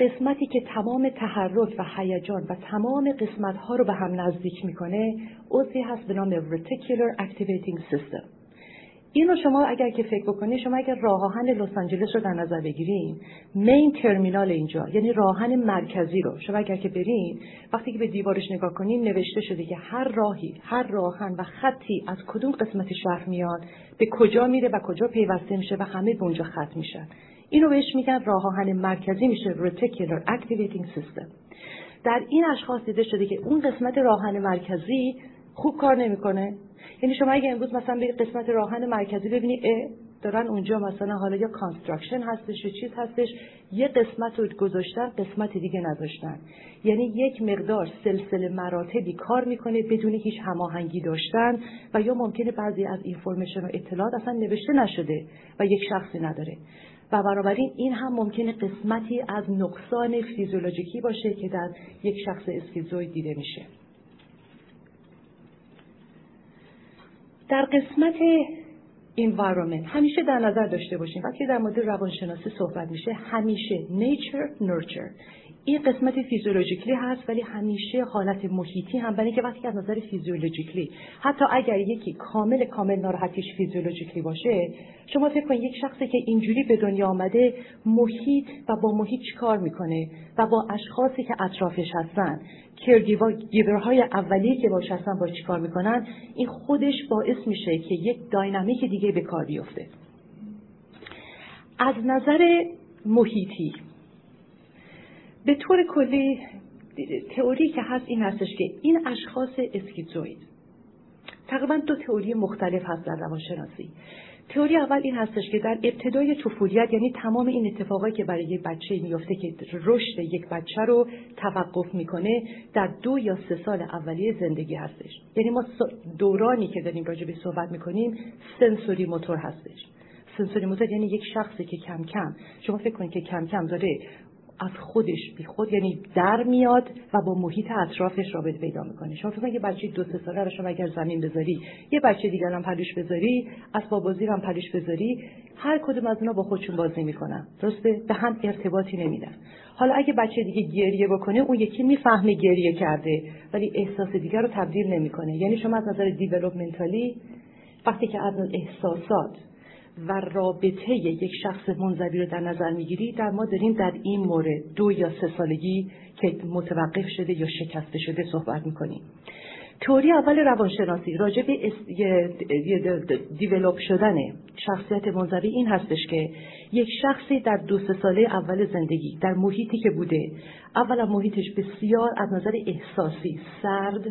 قسمتی که تمام تحرک و هیجان و تمام قسمت ها رو به هم نزدیک می‌کنه عضوی هست به نام Reticular Activating System. این رو شما اگر که فکر بکنید شما اگر راه آهن لس آنجلس رو در نظر بگیریم مین ترمینال اینجا یعنی راهن مرکزی رو. شما اگر که برین وقتی که به دیوارش نگاه کنیم نوشته شده که هر راهی هر راهن و خطی از کدوم قسمت شهر میاد به کجا میره و کجا پیوسته میشه و همه به اونجا ختم میشن. اینو بهش میگن راه آهن مرکزی میشه reticular activating system. در این اشخاص دیده شده که اون قسمت راهن مرکزی خوب کار نمی‌کنه. یعنی شما اگه امروز مثلا به قسمت راهن مرکزی ببینی اه دارن اونجا مثلا حالا یا construction هستش یا چیز هستش یه قسمت رو گذاشتن قسمت دیگه نذاشتن. یعنی یک مقدار سلسله مراتبی کار می‌کنه بدون هیچ هماهنگی داشتن و یا ممکنه بعضی از information و اطلاعات اصلا نوشته نشده و یک شخصی نداره. و بنابراین این هم ممکنه قسمتی از نقصان فیزیولوژیکی باشه که در یک شخص اسکیزوید دیده میشه. در قسمت environment همیشه در نظر داشته باشیم وقتی در مورد روانشناسی صحبت میشه همیشه nature nurture. این قسمت فیزیولوژیکلی هست ولی همیشه حالت محیطی هم برای که وقتی از نظر فیزیولوژیکلی حتی اگر یکی کامل کامل ناراحتیش فیزیولوژیکلی باشه شما فکر کنید یک شخصی که اینجوری به دنیا آمده محیط و با محیط کار می‌کنه؟ و با اشخاصی که اطرافش هستن های اولیه که باش هستن با چیکار می‌کنن؟ این خودش باعث میشه که یک داینامیک دیگه به کار بیفته. از نظر محیطی به طور کلی تئوری که هست این هستش که این اشخاص اسکیزوید تقریبا دو تئوری مختلف هست در روانشناسی. تئوری اول این هستش که در ابتدای طفولیت یعنی تمام این اتفاقایی که برای یک بچه میفته که رشد یک بچه رو توقف می‌کنه در دو یا سه سال اولیه زندگی هستش. یعنی ما دورانی که داریم راجع به صحبت می‌کنیم سنسوری موتور هستش. سنسوری موتور یعنی یک شخصی که کم کم شما فکر کنید که کم کم داره از خودش بی خود یعنی در میاد و با محیط اطرافش رابطه پیدا می‌کنه. شما فکر یه بچه دو سه ساله رو شما اگر زمین بذاری یه بچه دیگر هم پلوش بذاری اسباب بازی هم پلوش بذاری هر کدوم از اونا با خودشون بازی می‌کنن. درسته؟ به هم ارتباطی نمیدن. حالا اگه بچه دیگه گریه بکنه اون یکی می‌فهمه گریه کرده ولی احساس دیگر رو تبدیل نمی‌کنه. یعنی شما از نظر دیولپمنتالی وقتی که از احساسات و رابطه یک شخص منزوی رو در نظر می‌گیری در ما داریم در این مورد دو یا سه سالگی که متوقف شده یا شکسته شده صحبت می‌کنیم. تئوری اول روانشناسی راجع به develop شدن شخصیت منزوی این هستش که یک شخصی در دو سه ساله اول زندگی در محیطی که بوده اولا محیطش بسیار از نظر احساسی سرد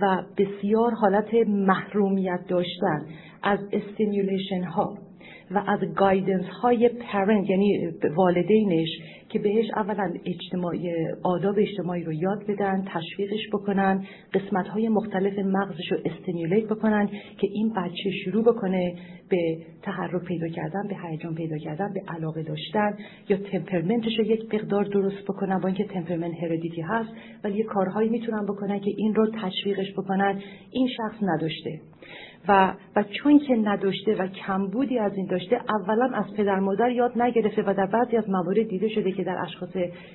و بسیار حالت محرومیت داشتن. از استیمولیشن ها و از guidance های parent یعنی والدینش که بهش اولا اجتماعی آداب اجتماعی رو یاد بدن تشویقش بکنن قسمت های مختلف مغزش رو استیمولیت بکنن که این بچه شروع بکنه به تحرک پیدا کردن به هیجان پیدا کردن به علاقه داشتن یا تمپرمنتش رو یک مقدار درست بکنن با اینکه تمپرمنت هردیتی هست ولی یه کارهایی می‌تونن بکنن که این رو تشویقش بکنن. این شخص نداشته. و و چون که نداشته و کمبودی از این داشته اولا از پدر مادر یاد نگرفته و در بعضی از موارد دیده شده که در اشخاص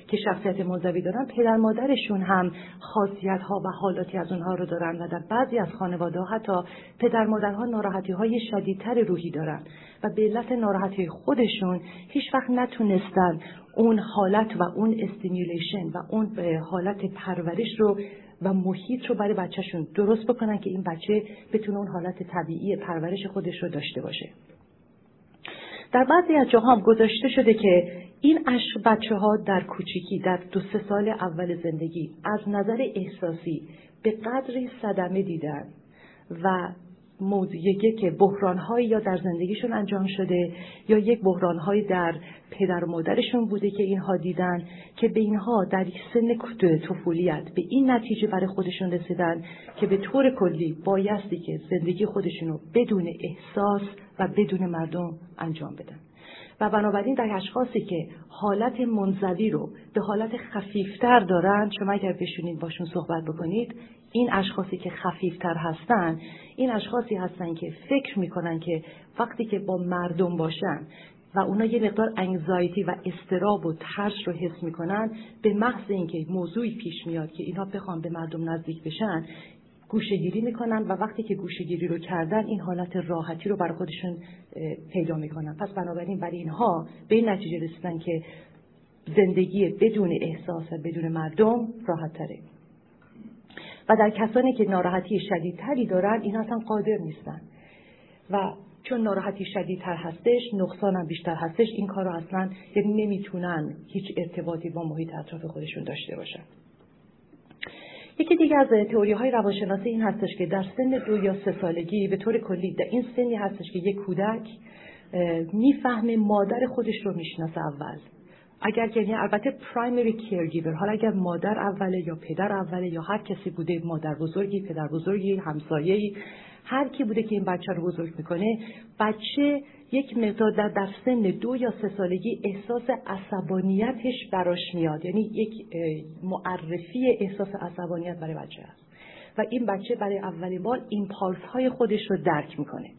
که شخصیت منزوی دارن پدر مادرشون هم خاصیت ها و حالاتی از اونها رو دارن و در بعضی از خانواده حتی پدر مادرها ناراحتی های شدیدتر روحی دارن و به علت ناراحتی خودشون هیچ وقت نتونستن اون حالت و اون stimulation و اون حالت پرورش رو و محیط رو برای بچهشون درست بکنن که این بچه بتونه اون حالت طبیعی پرورش خودش رو داشته باشه. در بعضی از جاها گذاشته شده که این عشق بچه ها در کوچیکی در دو سه سال اول زندگی از نظر احساسی به قدری صدمه دیدن و موضوعیه که بحرانهایی یا در زندگیشون انجام شده یا یک بحرانهایی در پدر و مادرشون بوده که اینها دیدن که به اینها در سن طفولیت به این نتیجه برای خودشون رسیدن که به طور کلی بایستی که زندگی خودشون بدون احساس و بدون مردم انجام بدن. و بنابراین در اشخاصی که حالت منزوی رو به حالت خفیفتر دارن شما اگر بشونید باشون صحبت بکنید این اشخاصی که خفیفتر هستن این اشخاصی هستن که فکر می‌کنن که وقتی که با مردم باشن و اونا یه مقدار انگزایتی و استراب و ترس رو حس می‌کنن به محض اینکه موضوعی پیش میاد که اینها بخوان به مردم نزدیک بشن گوشگیری می‌کنن و وقتی که گوشگیری رو کردن این حالت راحتی رو برای خودشون پیدا می‌کنن. پس بنابراین برای اینها به این نتیجه رسیدن که زندگی بدون احساس و بدون مردم راحت تره و در کسانی که ناراحتی شدیدتری دارن این اصلا قادر نیستن. و چون ناراحتی شدیدتر هستش نقصان هم بیشتر هستش این کار رو اصلا یعنی نمی‌تونن هیچ ارتباطی با محیط اطراف خودشون داشته باشن. یکی دیگه از تئوری های روانشناسی این هستش که در سن دو یا سه سالگی به طور کلی در این سنی هستش که یک کودک می‌فهمه مادر خودش رو می‌شناسه اول. اگر یعنی البته پرایمری کیرگیور حالا اگر مادر اوله یا پدر اوله یا هر کسی بوده مادر بزرگی پدر بزرگی همسایه‌ای هر کی بوده که این بچه رو بزرگ می‌کنه بچه یک مقدار در, در سن دو یا سه سالگی احساس عصبانیتش براش میاد. یعنی یک معرفی احساس عصبانیت برای بچه است و این بچه برای اولین بار impulse های خودش رو درک می‌کنه.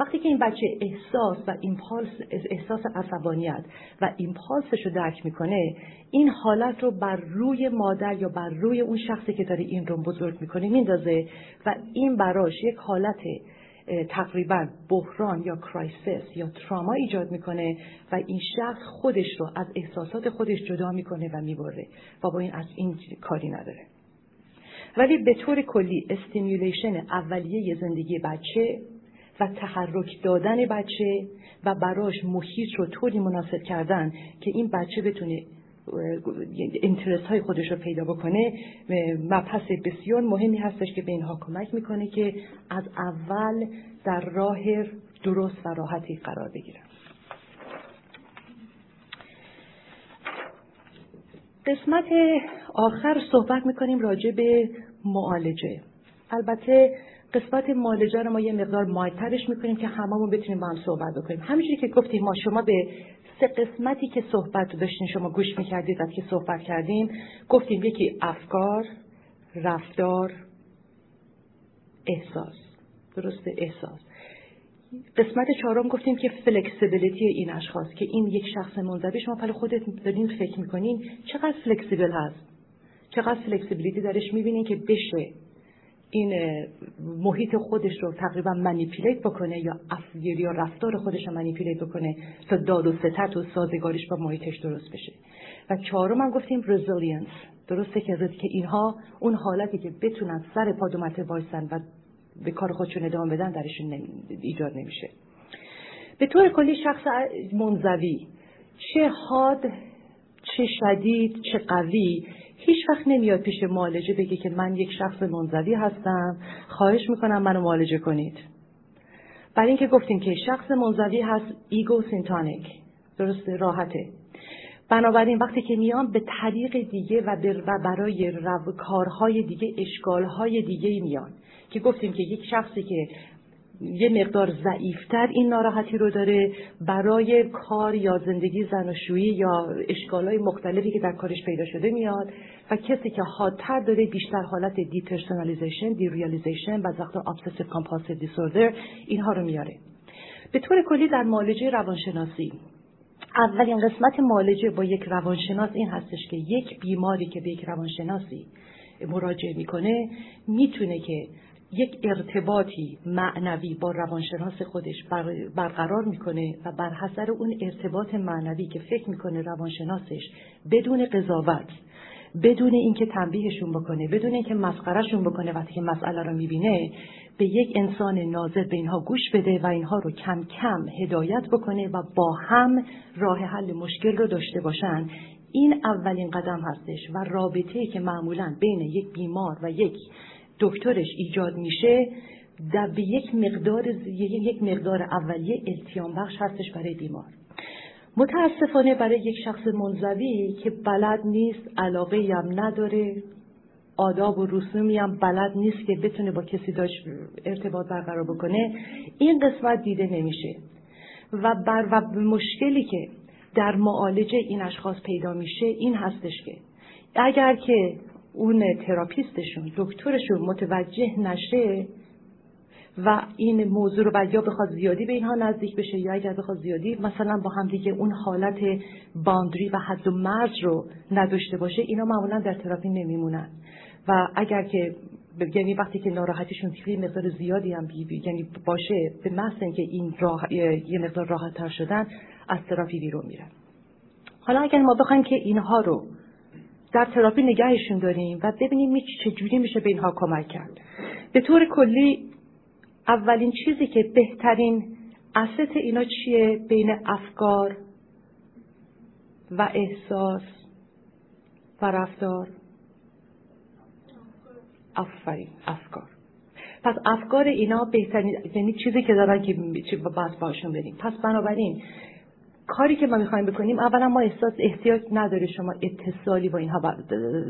وقتی که این بچه احساس و impulse احساس عصبانیت و impulse ش رو درک می‌کنه این حالت رو بر روی مادر یا بر روی اون شخصی که داره این رو بزرگ می‌کنه میندازه و این براش یک حالت تقریبا بحران یا crisis یا تراما ایجاد می‌کنه و این شخص خودش رو از احساسات خودش جدا می‌کنه و می‌بره. و با این از این کاری نداره. ولی به طور کلی stimulation اولیه زندگی بچه و تحرک دادن بچه و براش محیط رو طوری مناسب کردن که این بچه بتونه interest های خودش رو پیدا بکنه مبحث بسیار مهمی هستش که به اینها کمک می‌کنه که از اول در راه درست و راحتی قرار بگیرن. قسمت آخر صحبت می‌کنیم راجع به معالجه. البته قسمت معالجه رو ما یه مقدار مایترش می‌کنیم که هممون بتونیم با هم صحبت بکنیم. همینجوری که گفتیم ما شما به سه قسمتی که صحبت داشتین شما گوش می‌کردید از که صحبت کردیم گفتیم یکی افکار رفتار احساس. درسته؟ احساس. قسمت چهارم گفتیم که فلکسیبیلیتی این اشخاص که این یک شخص منزوی شما پل خودت دارین فکر می‌کنین چقدر فلکسیبل هست؟ چقدر فلکسیبیلیتی درش می‌بینین که بشه؟ این محیط خودش رو تقریبا منیپیلیت بکنه یا افگیر یا رفتار خودش رو منیپیلیت بکنه تا داد و ستت و سازگاریش با محیطش درست بشه. و چهارم هم گفتیم resilience درسته که که اینها اون حالتی که بتونن سر پا وایسن و به کار خودشون ادامه بدن درشون ایجاد نمیشه. به طور کلی شخص منزوی. چه حاد چه شدید چه قوی هیچ وقت نمیاد پیش معالجه بگه که من یک شخص منزوی هستم خواهش می‌کنم منو معالجه کنید. برای اینکه گفتیم که شخص منزوی هست ego syntonic درسته؟ راحته. بنابراین وقتی که میان به طریق دیگه و برای رو کارهای دیگه اشکالهای دیگه میان. که گفتیم که یک شخصی که یه مقدار ضعیفتر این ناراحتی رو داره برای کار یا زندگی زناشویی یا اشکالهای مختلفی که در کارش پیدا شده میاد و کسی که حادتر داره بیشتر حالت depersonalization derealization و وقتا obsessive compulsive disorder اینها رو میاره. به طور کلی در معالجه روانشناسی اولین قسمت معالجه با یک روانشناس این هستش که یک بیماری که به یک روانشناسی مراجعه می‌کنه می‌تونه که یک ارتباطی معنوی با روانشناس خودش برقرار می‌کنه و بر حسر اون ارتباط معنوی که فکر می‌کنه روانشناسش بدون قضاوت بدون اینکه تنبیهشون بکنه بدون اینکه مسخرهشون بکنه وقتی که مسئله رو می‌بینه به یک انسان ناظر به اینها گوش بده و اینها رو کم کم هدایت بکنه و با هم راه حل مشکل رو داشته باشن. این اولین قدم هستش و رابطه که معمولا بین یک بیمار و یک دکترش ایجاد میشه در به یک مقدار یک مقدار اولیه التیام بخش هستش برای بیمار. متاسفانه برای یک شخص منزوی که بلد نیست علاقه هم نداره آداب و رسومی هم بلد نیست که بتونه با کسی داشت ارتباط برقرار بکنه این قسمت دیده نمیشه. و بر و مشکلی که در معالجه این اشخاص پیدا میشه این هستش که اگر که اون تراپیستشون دکترشون متوجه نشه و این موضوع رو بعد یا بخواد زیادی به اینها نزدیک بشه یا اگر بخواد زیادی مثلا با هم دیگه اون حالت boundary و حد و مرز رو نداشته باشه اینا معمولا در تراپی نمیمونن. و اگر که یعنی وقتی که ناراحتیشون خیلی مقدار زیادی هم بی یعنی باشه به محض اینکه این راه یه مقدار راحت تر شدن از تراپی بیرون میرن. حالا اگر ما بخوایم که اینها رو در تراپی نگهشون داریم و ببینیم چجوری میشه به اینها کمک کرد. به طور کلی اولین چیزی که بهترین اسست اینا چیه؟ بین افکار و احساس و رفتار. آفرین افکار. پس افکار اینا بهترین یعنی چیزی که دارن که باید باشون بریم پس بنابراین کاری که ما می‌خوایم بکنیم اولا ما احساس احتیاج نداره شما اتصالی با اینها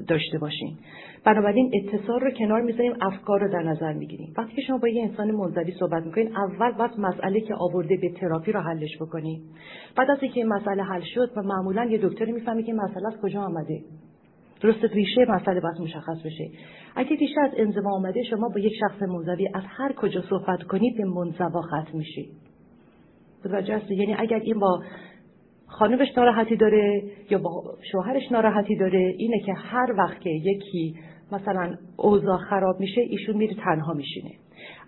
داشته باشین. بنابراین اتصال رو کنار می‌ذاریم افکار رو در نظر می‌گیریم. وقتی که شما با یه انسان منزوی صحبت می‌کنین اول باید مسئله که آورده به تراپی رو حلش بکنیم بعد از اینکه مسئله حل شد و معمولا یه دکتری می‌فهمی که مسئله از کجا آمده. درست ریشه مسئله باید مشخص بشه. اگه ریشه از انزوا آمده شما با یک شخص منزوی از هر کجا صحبت کنید به منزوا ختم میشید یعنی اگر این با خانمش ناراحتی داره یا با شوهرش ناراحتی داره اینه که هر وقت که یکی مثلا اوضاع خراب میشه ایشون میره تنها میشینه.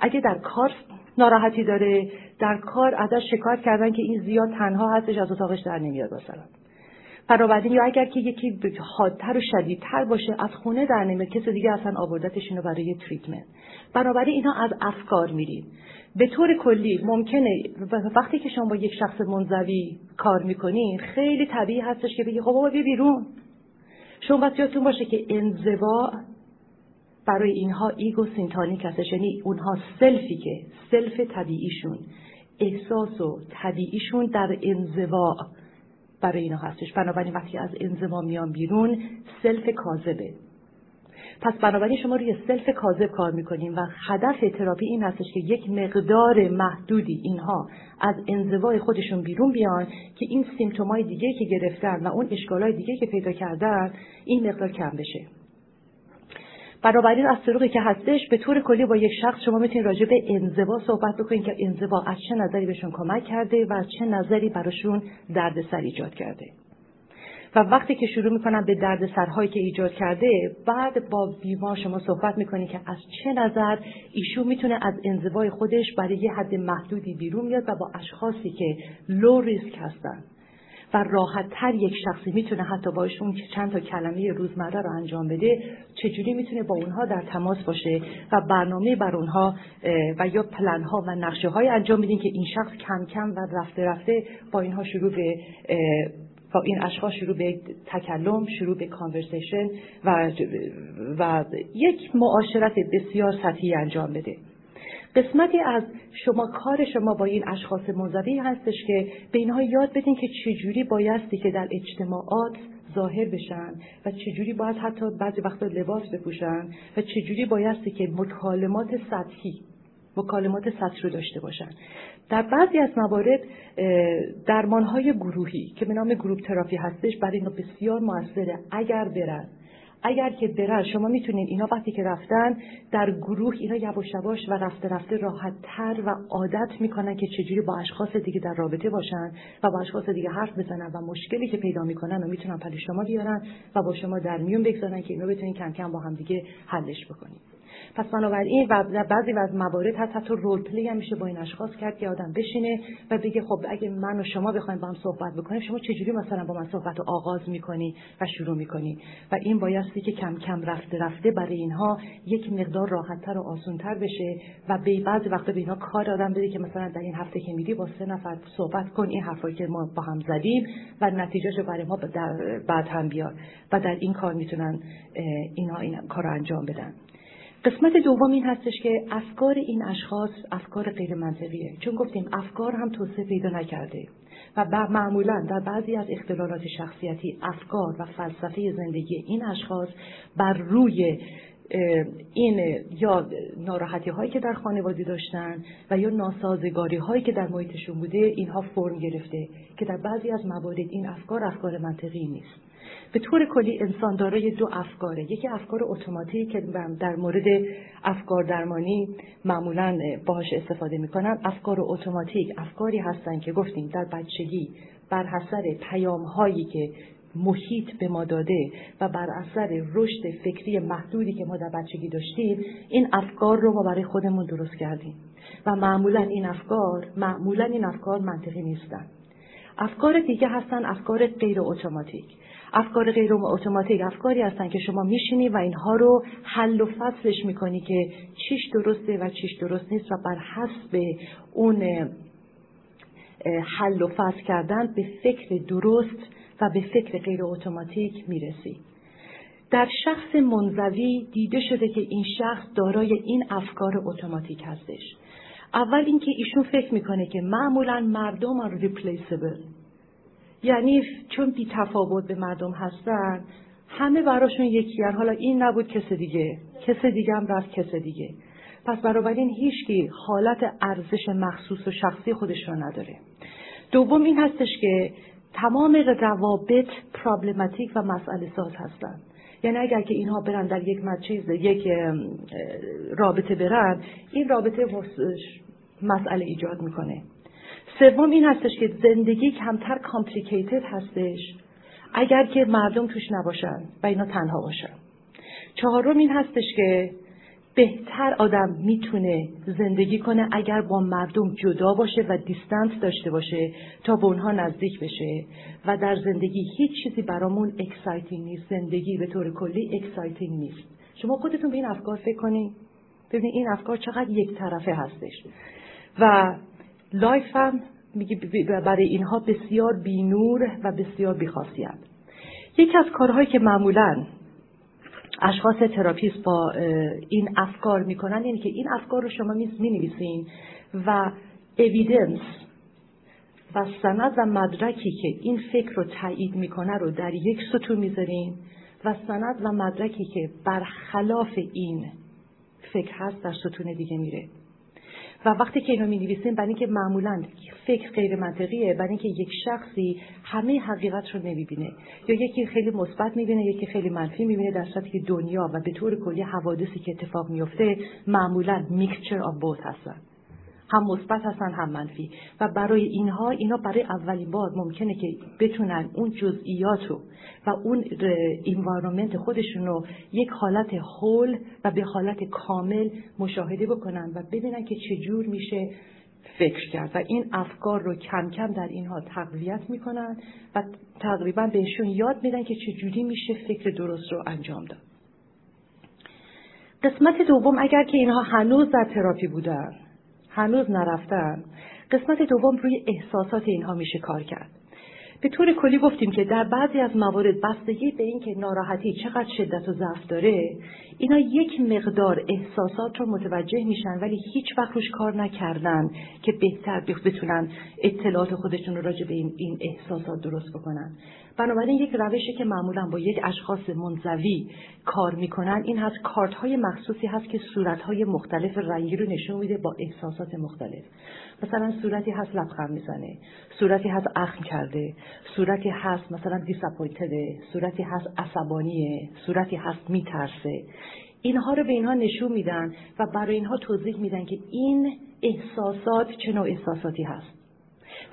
اگه در کار ناراحتی داره در کار ازش شکایت کردن که این زیاد تنها هستش از اتاقش در نمیاد مثلا. بنابراین یا اگر که یکی حادتر و شدیدتر باشه از خونه در نمیاد کسی دیگه اصلا آوردتش اینو برای تریتمنت بنابراین اینا از افکار میریم. به طور کلی ممکنه وقتی که شما با یک شخص منزوی کار می‌کنین خیلی طبیعی هستش که بگی خب بابا بیا بیرون. شما باید یادتون باشه که انزوا برای اینها ego syntonic هستش. یعنی اونها self ی که self طبیعیشون. احساس و طبیعیشون در انزوا. برای اینا هستش. بنابراین وقتی از انزوا میان بیرون self کاذبه. پس بنابراین شما روی self کاذب کار می‌کنیم و هدف تراپی این هستش که یک مقدار محدودی اینها از انزوای خودشون بیرون بیان که این symptom ای دیگه که گرفتن و اون اشکالای دیگه که پیدا کردن این مقدار کم بشه. بنابراین از طریقی که هستش به طور کلی با یک شخص شما می‌تونید راجع به انزوا صحبت بکنید که انزوا از چه نظری بهشون کمک کرده و از چه نظری براشون دردسر ایجاد کرده. و وقتی که شروع می‌کنن به درد سرهایی که ایجاد کرده بعد با بیمار شما صحبت می‌کنید که از چه نظر ایشون می‌تونه از انزوای خودش برای یه حد محدودی بیرون میاد و با اشخاصی که لو ریسک هستن. و راحت تر یک شخصی می‌تونه حتی باشون که چند تا کلمه روزمره رو انجام بده چجوری می‌تونه با اونها در تماس باشه و برنامه بر اونها و یا پلن ها و نقشه های انجام بدین که این شخص کم کم و رفته رفته با اینها شروع به با این اشخاص شروع به تکلم شروع به کانورسیشن و, و یک معاشرت بسیار سطحی انجام بده. قسمتی از شما کار شما با این اشخاص منزوی هستش که به اینها یاد بدین که چجوری بایستی که در اجتماعات ظاهر بشن و چجوری باید حتی بعضی وقتا لباس بپوشن و چجوری بایستی که مکالمات سطحی مکالمات سطح رو داشته باشن. در بعضی از موارد درمانهای گروهی که به نام گروپ تراپی هستش برای اینا بسیار موثره. اگر برن اگر که برن شما می‌تونید اینا وقتی که رفتن در گروه اینا یواش یواش و رفته رفته راحت تر و عادت می‌کنن که چجوری با اشخاص دیگه در رابطه باشن و با اشخاص دیگه حرف بزنن و مشکلی که پیدا می‌کنن و می‌تونن پیش شما بیارن و با شما در میون بگذارن که اینو بتونین کم کم با هم دیگه حلش بکنید پس بنابراین و بعضی از موارد هست حتی role play هم میشه با این اشخاص کرد که آدم بشینه و بگه خب اگه من و شما بخوایم با هم صحبت بکنیم شما چجوری مثلا با من صحبت رو آغاز می‌کنی و شروع می‌کنی؟ و این بایستی که کم کم رفته رفته برای اینها یک مقدار راحتتر و آسونتر بشه و به بعضی وقتا به اینها کار آدم بده که مثلا در این هفته که میدی با سه نفر صحبت کن این حرفایی که ما با هم زدیم و نتیجهش برای ما بعد هم بیار و در این کار می‌تونن اینا این کار انجام بدن. قسمت دوم این هستش که افکار این اشخاص افکار غیر منطقیه چون گفتیم افکار هم توسعه پیدا نکرده و معمولا در بعضی از اختلالات شخصیتی افکار و فلسفه زندگی این اشخاص بر روی این یا ناراحتی هایی که در خانوادی داشتن و یا ناسازگاری هایی که در محیطشون بوده اینها فرم گرفته که در بعضی از موارد این افکار افکار منطقی نیست. به طور کلی انسان دارای دو افکاره. یکی افکار اتوماتیک که در مورد افکار درمانی معمولا باهاش استفاده می‌کنن افکار اتوماتیک. افکاری هستن که گفتیم در بچگی بر حسر پیام هایی که محیط به ما داده و بر اثر رشد فکری محدودی که ما در بچگی داشتیم این افکار رو ما برای خودمون درست کردیم. و معمولا این افکار معمولا این افکار منطقی نیستن. افکار دیگه هستن افکار غیر اتوماتیک. افکار غیر اتوماتیک افکاری هستن که شما میشینی و اینها رو حل و فصلش می‌کنی که چیش درسته و چیش درست نیست و بر حسب اون حل و فصل کردن به فکر درست و به فکر غیر اتوماتیک می‌رسی. در شخص منزوی دیده شده که این شخص دارای این افکار اتوماتیک هستش. اول اینکه ایشون فکر می‌کنه که معمولا مردم are replaceable. یعنی چون بی تفاوت به مردم هستن همه براشون یکی حالا این نبود کس دیگه. کس دیگه هم رفت کس دیگه. پس بنابراین هیچکی حالت ارزش مخصوص و شخصی خودش رو نداره. دوم این هستش که تمام روابط problematic و مسئله ساز هستن یعنی اگر که اینها برن در یک چیز یک رابطه برن این رابطه مسئله ایجاد می‌کنه. سوم این هستش که زندگی کمتر complicated هستش اگر که مردم توش نباشن و اینا تنها باشن. چهارم این هستش که بهتر آدم می‌تونه زندگی کنه اگر با مردم جدا باشه و distance داشته باشه تا به اونها نزدیک بشه. و در زندگی هیچ چیزی برامون exciting نیست. زندگی به طور کلی exciting نیست. شما خودتون به این افکار فکر کنید ببینید این افکار چقدر یک طرفه هستش. و life هم میگه برای اینها بسیار بینور و بسیار بیخاصیت یکی از کارهایی که معمولا اشخاص تراپیست با این افکار می‌کنن اینه که این افکار رو شما می نویسین و evidence و سند و مدرکی که این فکر رو تایید می‌کنه رو در یک ستون می‌ذارین و سند و مدرکی که برخلاف این فکر هست در ستون دیگه میره. و وقتی که اینو می نویسیم برای اینکه معمولا فکر غیر منطقیه برای اینکه یک شخصی همه حقیقت رو نمی‌بینه. یا یکی خیلی مثبت می‌بینه یکی خیلی منفی می‌بینه در صورتی که دنیا و به طور کلی حوادثی که اتفاق میفته معمولا mixture of both هستن. هم مثبت هستن هم منفی. و برای اینها اینا برای اولین بار ممکنه که بتونن اون جزئیات رو و اون environment خودشون رو یک حالت whole و به حالت کامل مشاهده بکنن و ببینن که چجور میشه فکر کرد. و این افکار رو کم کم در اینها تقویت می‌کنن و تقریبا بهشون یاد میدن که چجوری میشه فکر درست رو انجام داد. قسمت دوم اگر که اینها هنوز در تراپی بودن. هنوز نرفتن قسمت دوم روی احساسات اینها میشه کار کرد. به طور کلی گفتیم که در بعضی از موارد بستگی به اینکه ناراحتی چقدر شدت و ضعف داره اینا یک مقدار احساسات رو متوجه میشن ولی هیچ وقت روش کار نکردن که بهتر بتونن اطلاعات خودشون رو راجع به این, این احساسات درست بکنن. بنابراین یک روشی که معمولا با یک اشخاص منزوی کار می‌کنن این هست کارت های مخصوصی هست که صورت های مختلف رنگی رو نشون میده با احساسات مختلف. مثلا صورتی هست لبخند می‌زنه صورتی هست اخم کرده صورتی هست مثلا دیساپوینتده صورتی هست عصبانیه صورتی هست میترسه. اینها رو به اینها نشون میدن و برای اینها توضیح میدن که این احساسات چه نوع احساساتی هست.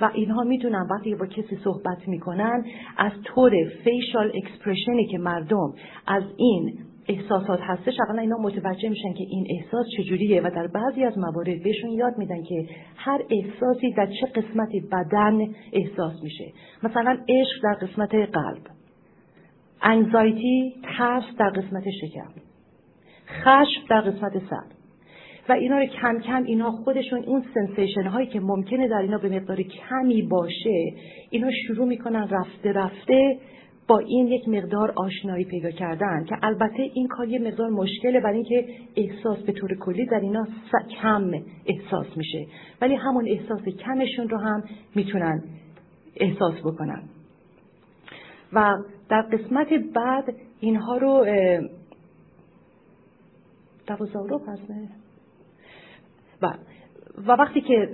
و اینها می‌تونن وقتی با کسی صحبت می‌کنن از طور فیشال اکسپرشنی که مردم از این احساسات هستش. اولا اینا متوجه میشن که این احساس چجوریه و در بعضی از موارد بهشون یاد میدن که هر احساسی در چه قسمتی بدن احساس میشه. مثلا عشق در قسمت قلب انزایتی ترس در قسمت شکم خشم در قسمت سر. و اینا رو کم کم اینا خودشون اون سنسیشن هایی که ممکنه در اینا به مقدار کمی باشه اینا شروع می‌کنن رفته رفته با این یک مقدار آشنایی پیدا کردن که البته این کار یه مقدار مشکله برای اینکه احساس به طور کلی در اینا کم احساس میشه. ولی همون احساس کمشون رو هم می‌تونن احساس بکنن. و در قسمت بعد اینها رو دوازده رو و, و وقتی که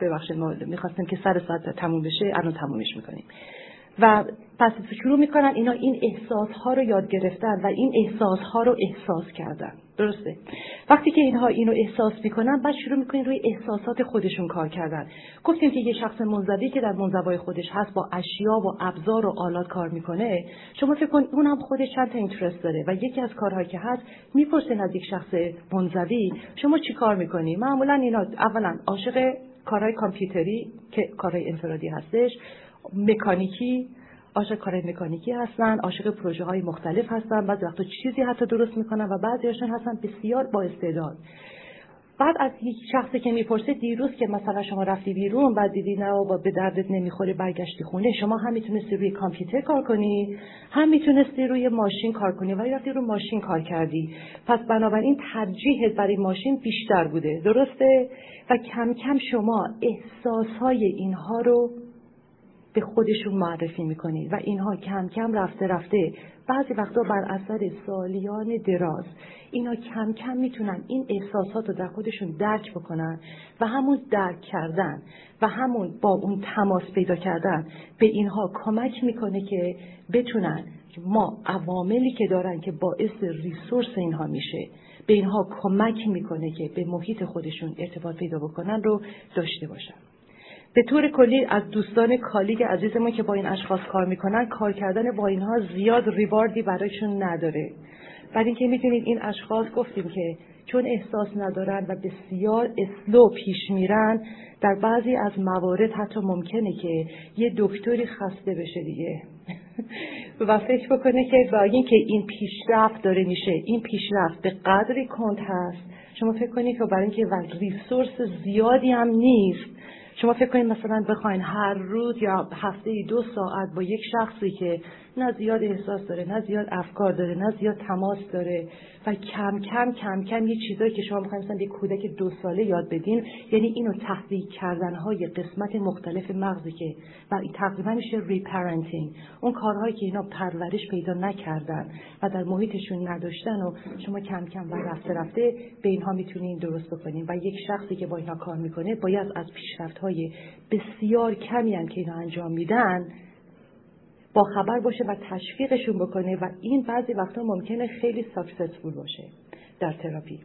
ببخشید ما می‌خواستیم که سر ساعت تموم بشه الان تمومش می‌کنیم. و پس شروع می‌کنن اینا این احساس ها رو یاد گرفتن و این احساس ها رو احساس کردن. درسته. وقتی که اینها اینو احساس می‌کنن بعد شروع می‌کنن روی احساسات خودشون کار کردن. گفتیم که یه شخص منزوی که در منزوای خودش هست با اشیا و ابزار و آلات کار می‌کنه شما فکر کن اونم خودش چند تا اینترست داره و یکی از کارهایی که هست می‌پرسه از یک شخص منزوی شما چی کار می‌کنی؟ معمولا اینا اولا عاشق کارهای کامپیوتری که کارهای انفرادی هستش. مکانیکی عاشق کار مکانیکی هستن عاشق پروژه های مختلف هستن. بعضی وقتا چیزی حتی درست می‌کنن و بعضیشون هستن بسیار با استعداد. بعد از یک شخصی که می‌پرسه دیروز که مثلا شما رفتی بیرون بعد دیدی نه و به دردت نمی‌خوره برگشتی خونه شما هم می‌تونستی روی کامپیوتر کار کنی هم می‌تونستی روی ماشین کار کنی ولی رفتی روی ماشین کار کردی. پس بنابراین ترجیحت برای ماشین بیشتر بوده. درسته؟ و کم کم شما احساسهای اینها رو به خودشون معرفی می‌کنید و اینها کم کم رفته رفته بعضی وقتا بر اثر سالیان دراز. اینا کم کم می‌تونن این احساسات رو در خودشون درک بکنن و همون درک کردن و همون با اون تماس پیدا کردن به اینها کمک می‌کنه که بتونن ما عواملی که دارن که باعث ریسورس اینها میشه به اینها کمک می‌کنه که به محیط خودشون ارتباط پیدا بکنن رو داشته باشن. به طور کلی از دوستان کالیگ عزیزمون که با این اشخاص کار می‌کنن کار کردن با اینها زیاد ریواردی برایشون نداره. بعد اینکه می‌دونید این اشخاص گفتیم که چون احساس ندارن و بسیار اسلو پیش میرن در بعضی از موارد حتی ممکنه که یه دکتری خسته بشه دیگه. و فکر بکنه که با اینکه این پیشرفت داره میشه این پیشرفت به قدری کند هست. شما فکر کنید که برای اینکه ریسورس زیادی هم نیست شما فکر کنید مثلا بخواین هر روز یا هفته دو ساعت با یک شخصی که نه زیاد احساس داره نه زیاد افکار داره نه زیاد تماس داره و کم کم کم کم یه چیزایی که شما می‌خواین مثلا یه کودک دو ساله یاد بدین یعنی اینو تحریک کردن های قسمت مختلف مغزی که و تقریبا میشه reparenting اون کارهایی که اینا پرورش پیدا نکردن و در محیطشون نداشتن و شما کم کم و رفته رفته به اینها می‌تونین درست بکنین. و یک شخصی که با اینها کار می‌کنه باید از پیشرفت های بسیار کمی هم که اینا انجام میدن با خبر باشه و تشویقشون بکنه و این بعضی وقتا ممکنه خیلی ساکسسفول باشه در تراپی.